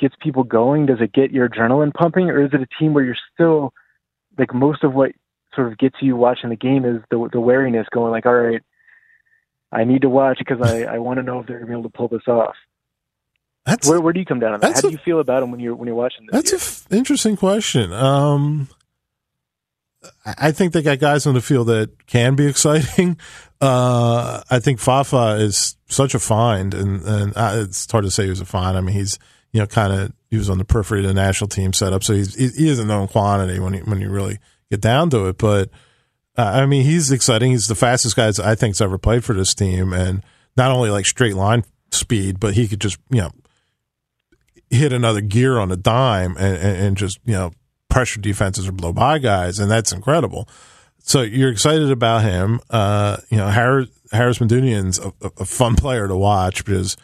gets people going? Does it get your adrenaline pumping, or is it a team where you're still like most of what sort of gets you watching the game is the the wariness going like, all right, I need to watch because I I want to know if they're gonna be able to pull this off. That's, where where do you come down on that? How do you feel about them when you're when you're watching this? That's an f- interesting question. Um, I think they got guys on the field that can be exciting. Uh, I think Fafa is such a find, and and uh, it's hard to say he's a find. I mean, he's you know kind of he was on the periphery of the national team setup, so he's he is a known quantity when you when you really get down to it. But uh, I mean, he's exciting. He's the fastest guy I think's ever played for this team, and not only like straight line speed, but he could just you know hit another gear on a dime and, and, and just you know pressure defenses or blow by guys, and that's incredible. So you're excited about him. Uh, you know, Harris, Haris Medunjanin's a, a, fun player to watch because,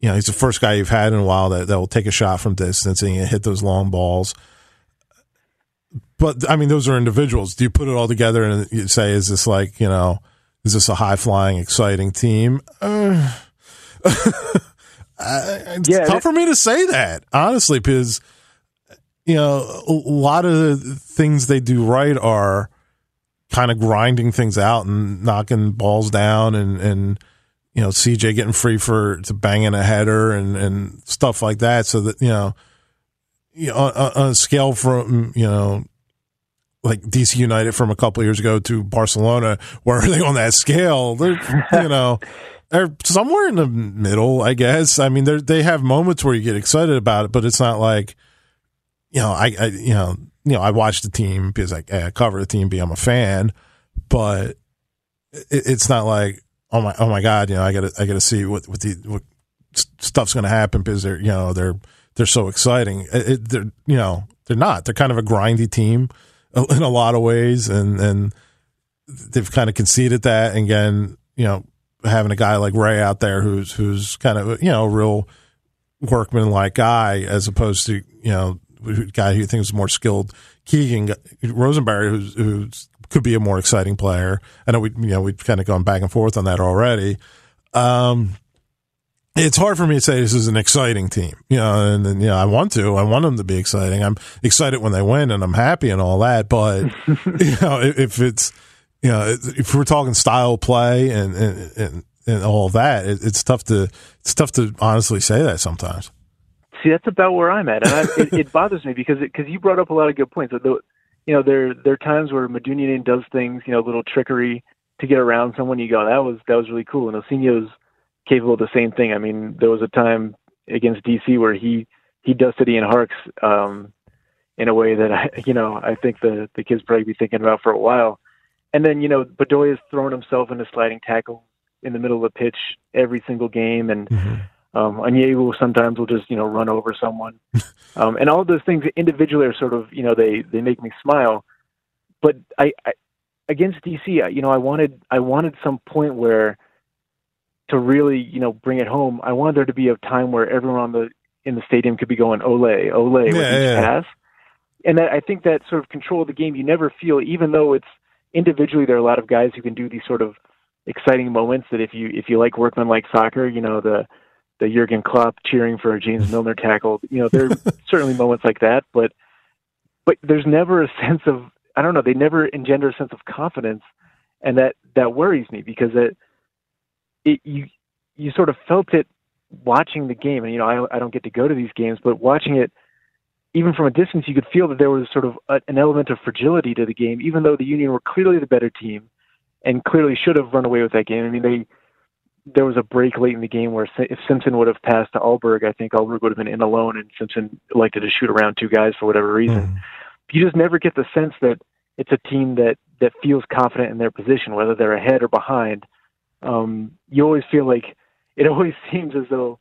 you know, he's the first guy you've had in a while that, that will take a shot from distance and hit those long balls. But, I mean, those are individuals. Do you put it all together and you say, is this like, you know, is this a high flying, exciting team? Uh, it's yeah, tough for me to say that, honestly, because – you know, a lot of the things they do right are kind of grinding things out and knocking balls down and, and, you know, CJ getting free for to banging a header and, and stuff like that. So that, you know, you know, on, on a scale from, you know, like DC United from a couple years ago to Barcelona, where are they on that scale? They're, you know, they're somewhere in the middle, I guess. I mean, they they have moments where you get excited about it, but it's not like, you know, I, I you know, you know, I watch the team because I, I cover the team because I'm a fan, but it, it's not like oh my oh my god, you know, I got to I got to see what what the what stuff's going to happen because they're you know they're they're so exciting. It, it, they're you know they're not. They're kind of a grindy team in a lot of ways, and and they've kind of conceded that. And again, you know, having a guy like Ray out there who's who's kind of you know a real workman like guy as opposed to you know guy who thinks more skilled. Keegan Rosenberry, who's, who could be a more exciting player. I know we you know we've kind of gone back and forth on that already. Um, it's hard for me to say this is an exciting team, you know, and, and you know, I want to, I want them to be exciting. I'm excited when they win and I'm happy and all that. But, you know, if it's, you know, if we're talking style play and, and, and, and all that, it, it's tough to, it's tough to honestly say that sometimes. See, that's about where I'm at, and I, it, it bothers me because because you brought up a lot of good points. The, you know, there there are times where Medunjanin does things, you know, a little trickery to get around someone. You go, that was that was really cool. And Ilsinho's capable of the same thing. I mean, there was a time against DC where he he dusted Ian Harkes um, in a way that I, you know, I think the the kids probably be thinking about for a while. And then you know, Bedoya's thrown himself into sliding tackle in the middle of the pitch every single game, and mm-hmm. Um, Onyewu sometimes will just you know run over someone, um, and all of those things individually are sort of you know they they make me smile. But I, I against DC, I, you know, I wanted I wanted some point where to really you know bring it home. I wanted there to be a time where everyone on the in the stadium could be going ole ole with each yeah. pass, and that, I think that sort of control of the game you never feel, even though it's individually there are a lot of guys who can do these sort of exciting moments that if you if you like workman like soccer, you know the the Jurgen Klopp cheering for a James Milner tackle. You know, there are certainly moments like that, but but there's never a sense of I don't know. They never engender a sense of confidence, and that that worries me because it it you you sort of felt it watching the game, and you know I I don't get to go to these games, but watching it even from a distance, you could feel that there was sort of a, an element of fragility to the game, even though the Union were clearly the better team and clearly should have run away with that game. I mean, they there was a break late in the game where if Simpson would have passed to Alberg, I think Alberg would have been in alone, and Simpson elected to shoot around two guys for whatever reason. Mm. You just never get the sense that it's a team that that feels confident in their position, whether they're ahead or behind. Um, you always feel like it always seems as though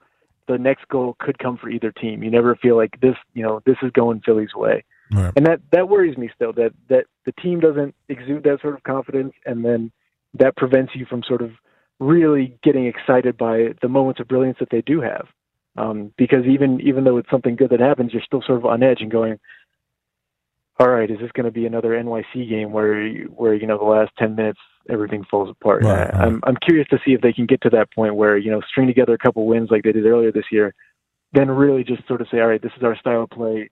the next goal could come for either team. You never feel like this, you know, this is going Philly's way. Right. And that that worries me still that that the team doesn't exude that sort of confidence and then that prevents you from sort of really getting excited by the moments of brilliance that they do have. Um, because even even though it's something good that happens, you're still sort of on edge and going, "All right, is this going to be another NYC game where where you know the last ten minutes everything falls apart?" Right, right. I'm I'm curious to see if they can get to that point where you know string together a couple wins like they did earlier this year, then really just sort of say, "All right, this is our style of play.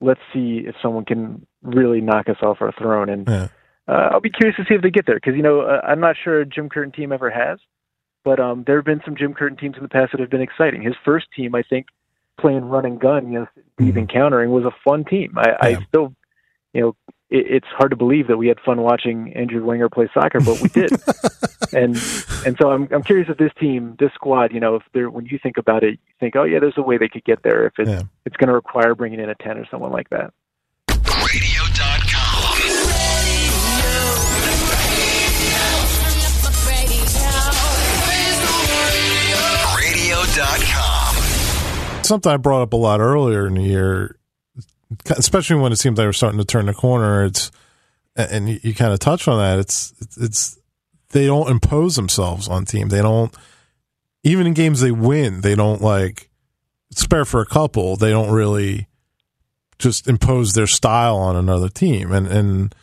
Let's see if someone can really knock us off our throne." And yeah uh, I'll be curious to see if they get there because you know uh, I'm not sure a Jim Curtin team ever has, but um, there have been some Jim Curtin teams in the past that have been exciting. His first team, I think, playing run and gun, you know, even mm-hmm. countering was a fun team. I, yeah. I still, you know, it, it's hard to believe that we had fun watching Andrew Wenger play soccer, but we did. and and so I'm I'm curious if this team, this squad, you know, if they're when you think about it, you think, oh yeah, there's a way they could get there if it's yeah. it's going to require bringing in a ten or someone like that. Something I brought up a lot earlier in the year especially when it seems they we're starting to turn the corner. It's and you, you kind of touch on that. It's it's they don't impose themselves on team. They don't even in games they win. They don't like spare for a couple. They don't really just impose their style on another team, and and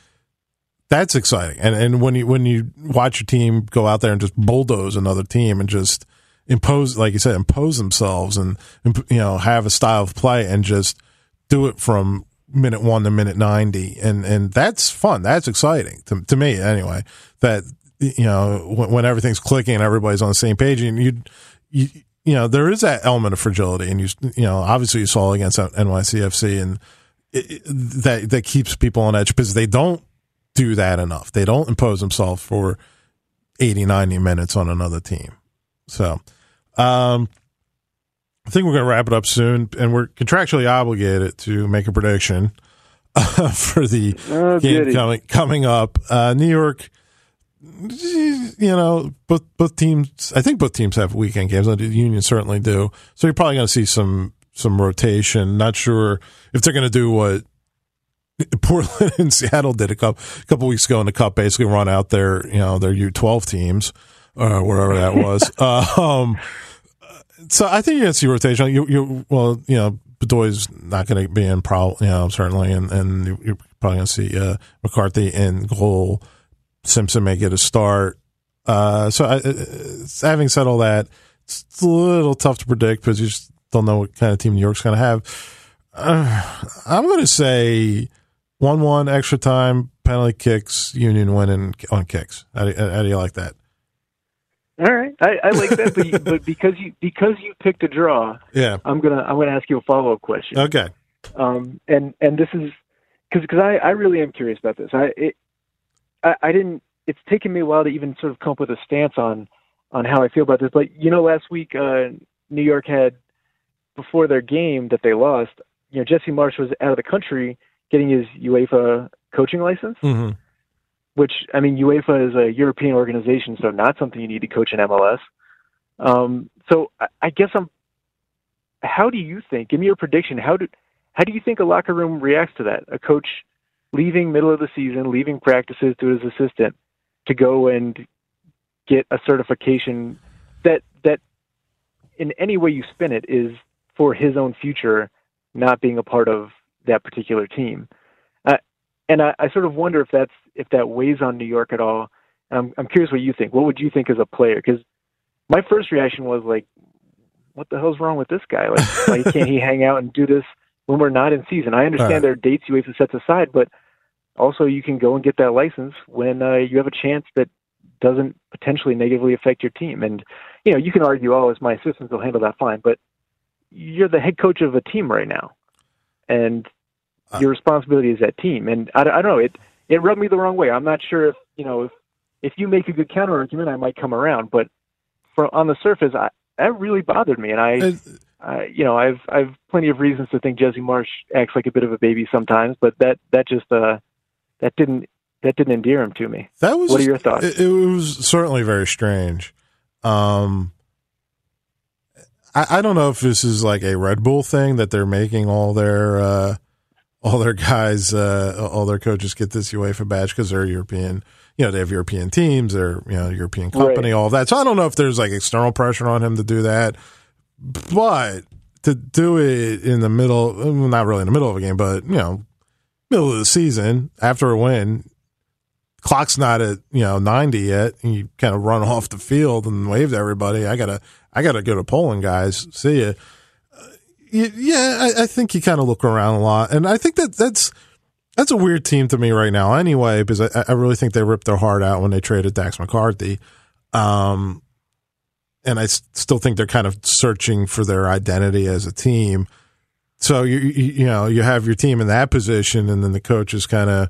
that's exciting. And and when you when you watch your team go out there and just bulldoze another team and just impose, like you said, impose themselves and you know have a style of play and just do it from minute one to minute 90 and and that's fun. That's exciting to, to me anyway that you know when, when everything's clicking and everybody's on the same page and you you you know there is that element of fragility and you you know obviously you saw against NYCFC and it, it, that that keeps people on edge because they don't do that enough. They don't impose themselves for 80 90 minutes on another team. So um I think we're going to wrap it up soon, and we're contractually obligated to make a prediction uh, for the oh, game coming coming up. Uh, New York, you know, both both teams. I think both teams have weekend games. The Union certainly do. So you're probably going to see some some rotation. Not sure if they're going to do what Portland and Seattle did a couple couple weeks ago in the Cup, basically run out their you know their U12 teams or whatever that was. uh, um, so I think to see rotation. You, you, well, you know, Bedoy's not going to be in pro, you know, certainly, and, and you're probably going to see uh, McCarthy in goal. Simpson may get a start. Uh, so I, uh, having said all that, it's a little tough to predict because you just don't know what kind of team New York's going to have. Uh, I'm going to say one-one extra time penalty kicks, Union winning on kicks. How do, how do you like that? All right, I, I like that, but, but because you because you picked a draw, yeah, I'm gonna I'm gonna ask you a follow up question. Okay. Um, and and this is because because I I really am curious about this. I it I, I didn't. It's taken me a while to even sort of come up with a stance on on how I feel about this. But you know, last week uh, New York had before their game that they lost. You know, Jesse Marsch was out of the country getting his UEFA coaching license. Mm-hmm which I mean, UEFA is a European organization, so not something you need to coach in MLS. Um, so I, I guess I'm. How do you think? Give me your prediction. How do how do you think a locker room reacts to that? A coach leaving middle of the season, leaving practices to his assistant to go and get a certification that that in any way you spin it is for his own future, not being a part of that particular team and I, I sort of wonder if that's if that weighs on New York at all. And I'm I'm curious what you think. What would you think as a player? Because my first reaction was like, what the hell's wrong with this guy? Like, why can't he hang out and do this when we're not in season? I understand right. there are dates UEFA sets aside, but also you can go and get that license when uh, you have a chance that doesn't potentially negatively affect your team. And you know, you can argue, oh, it's my assistants will handle that fine, but you're the head coach of a team right now, and uh, your responsibility is that team. And I, I don't know. It it rubbed me the wrong way. I'm not sure if you know if if you make a good counter argument, I might come around. But for on the surface, I, that really bothered me, and I. Uh, you know, I've I've plenty of reasons to think Jesse Marsch acts like a bit of a baby sometimes, but that that just uh that didn't that didn't endear him to me. That was what are your thoughts? It, it was certainly very strange. Um, I, I don't know if this is like a Red Bull thing that they're making all their uh, all their guys, uh, all their coaches get this UEFA badge because they're European. You know, they have European teams, they're you know European company, right. all that. So I don't know if there's like external pressure on him to do that, but to do it in the middle, not really in the middle of a game, but you know, middle of the season after a win, clock's not at you know 90 yet and you kind of run off the field and wave to everybody i gotta i gotta go to poland guys see you yeah, I, I think you kind of look around a lot, and I think that that's that's a weird team to me right now. Anyway, because I, I really think they ripped their heart out when they traded Dax McCarty, um, and I still think they're kind of searching for their identity as a team. So you you, know you have your team in that position, and then the coach is kind of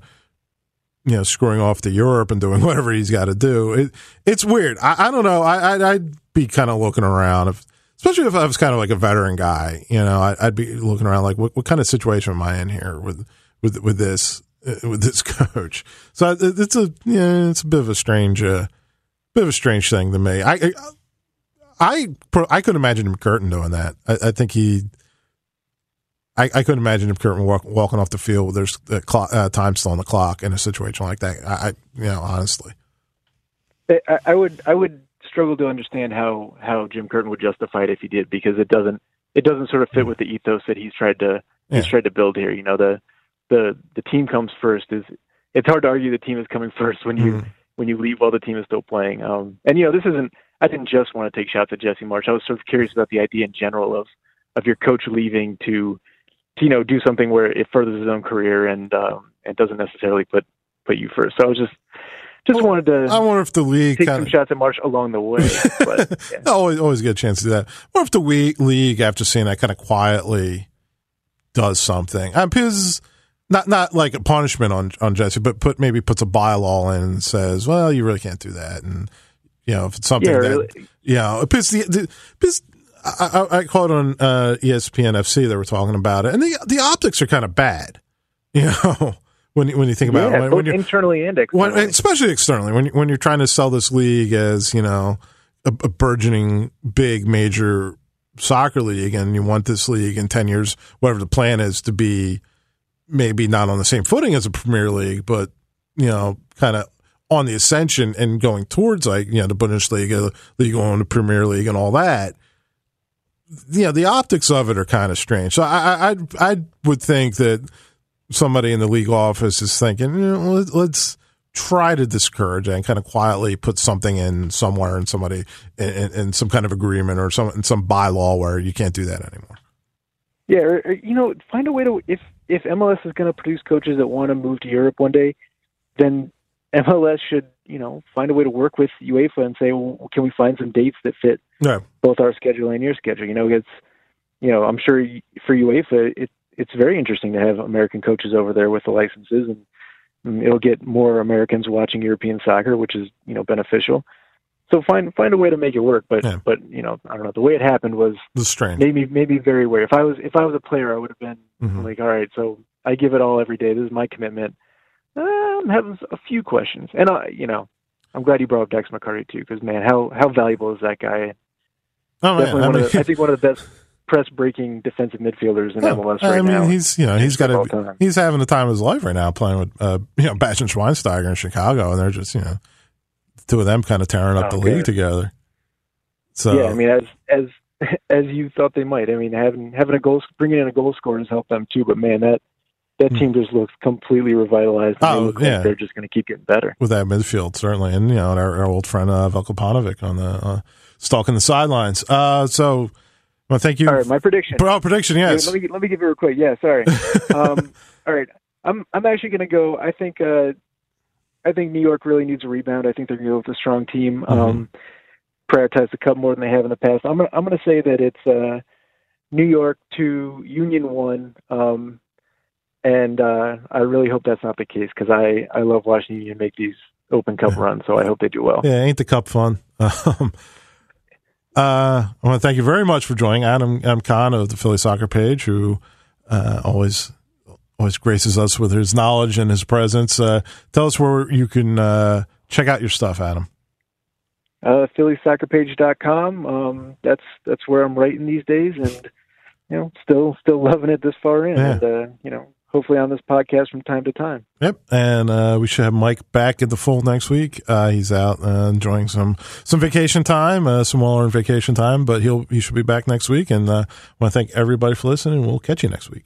you know screwing off to Europe and doing whatever he's got to do. It, it's weird. I, I don't know. I, I'd, I'd be kind of looking around, if, especially if I was kind of like a veteran guy. You know, I, would be looking around like, what, what kind of situation am I in here with with with this uh, with this coach? So it's a yeah, it's a bit of a strange, uh, bit of a strange thing to me. I I I, I could imagine McCurtain doing that. I, I think he I, I couldn't imagine if Curtin walk, walking off the field with there's a clock, uh, time still on the clock in a situation like that. I, I you know, honestly, I, I, would I would struggle to understand how how Jim Curtin would justify it if he did because it doesn't it doesn't sort of fit with the ethos that he's tried to yeah. he's tried to build here. You know, the the the team comes first is it's hard to argue the team is coming first when you mm. when you leave while the team is still playing. Um, and you know, this isn't. I didn't just want to take shots at Jesse Marsch. I was sort of curious about the idea in general of of your coach leaving to you know do something where it furthers his own career and um, and doesn't necessarily put put you first. So I was just just well, wanted to. I wonder if the league take some of, shots at Marsch along the way. But, yeah. always always get a chance to do that. What if the league, after seeing that, kind of quietly does something? Um, because not not like a punishment on on Jesse, but put maybe puts a bylaw in and says, well, you really can't do that, and you know if it's something yeah, that really. you know because the, the because I, I, caught on uh, ESPN FC. They were talking about it, and the the optics are kind of bad. You know, when when you think about yeah, it, when, when internally and externally, when, especially externally, when when you're trying to sell this league as you know a, a, burgeoning big major soccer league, and you want this league in ten years, whatever the plan is, to be maybe not on the same footing as a Premier League, but you know, kind of on the ascension and going towards like you know the Bundesliga, League One, the Premier League, and all that you know, the optics of it are kind of strange. So I, I, I would think that somebody in the league office is thinking, you know, let's try to discourage and kind of quietly put something in somewhere and somebody in, in some kind of agreement or some in some bylaw where you can't do that anymore. Yeah, or, or, you know, find a way to if if MLS is going to produce coaches that want to move to Europe one day, then MLS should you know find a way to work with UEFA and say, well, can we find some dates that fit yeah. both our schedule and your schedule? You know, it's you know, I'm sure for UEFA, it, it's very interesting to have American coaches over there with the licenses, and, and it'll get more Americans watching European soccer, which is you know beneficial. So find find a way to make it work, but yeah. but you know I don't know the way it happened was the strange. Maybe maybe very weird. If I was if I was a player, I would have been mm-hmm. like, all right, so I give it all every day. This is my commitment I'm having a few questions, and I, you know, I'm glad you brought up Dax McCarty too, because man, how how valuable is that guy? Oh, Definitely man. one I, mean, of the, I think one of the best press breaking defensive midfielders in MLS right I mean, now. he's you know he's got a, he's having the time of his life right now playing with uh, you know Bastian Schweinsteiger in Chicago, and they're just you know two of them kind of tearing up the league together. So yeah, I mean, as as as you thought they might. I mean, having having a goal, bringing in a goal scorer has helped them too. But man, that that hmm. team just looks completely revitalized. Oh, they yeah. Like they're just going to keep getting better with that midfield, certainly, and you know, our, our old friend uh, Veljko Paunovic on the uh, stalking the sidelines. Uh, so, well, thank you. All right, my prediction. Oh, prediction, yes. let me let me give you a quick. Yeah, sorry. um, all right, I'm I'm actually going to go. I think uh, I think New York really needs a rebound. I think they're going to go with a strong team. Mm-hmm. Um, prioritize the cup more than they have in the past. I'm gonna I'm going to say that it's uh, New York to Union one. Um, and uh, I really hope that's not the case because I I love watching Union make these Open Cup runs, so I hope they do well. Yeah, ain't the cup fun? Uh, I want to thank you very much for joining Adam M. Cann of the Philly Soccer Page, who uh, always always graces us with his knowledge and his presence. Uh, tell us where you can uh, check out your stuff, Adam. Uh, PhillySoccerPage.com. Um, that's that's where I'm writing these days, and you know, still still loving it this far in. Yeah. And uh, you know, hopefully on this podcast from time to time. Yep, and uh, we should have Mike back in the fold next week. Uh, he's out uh, enjoying some some vacation time, uh, some well earned vacation time, but he'll he should be back next week. And uh, I want to thank everybody for listening. We'll catch you next week.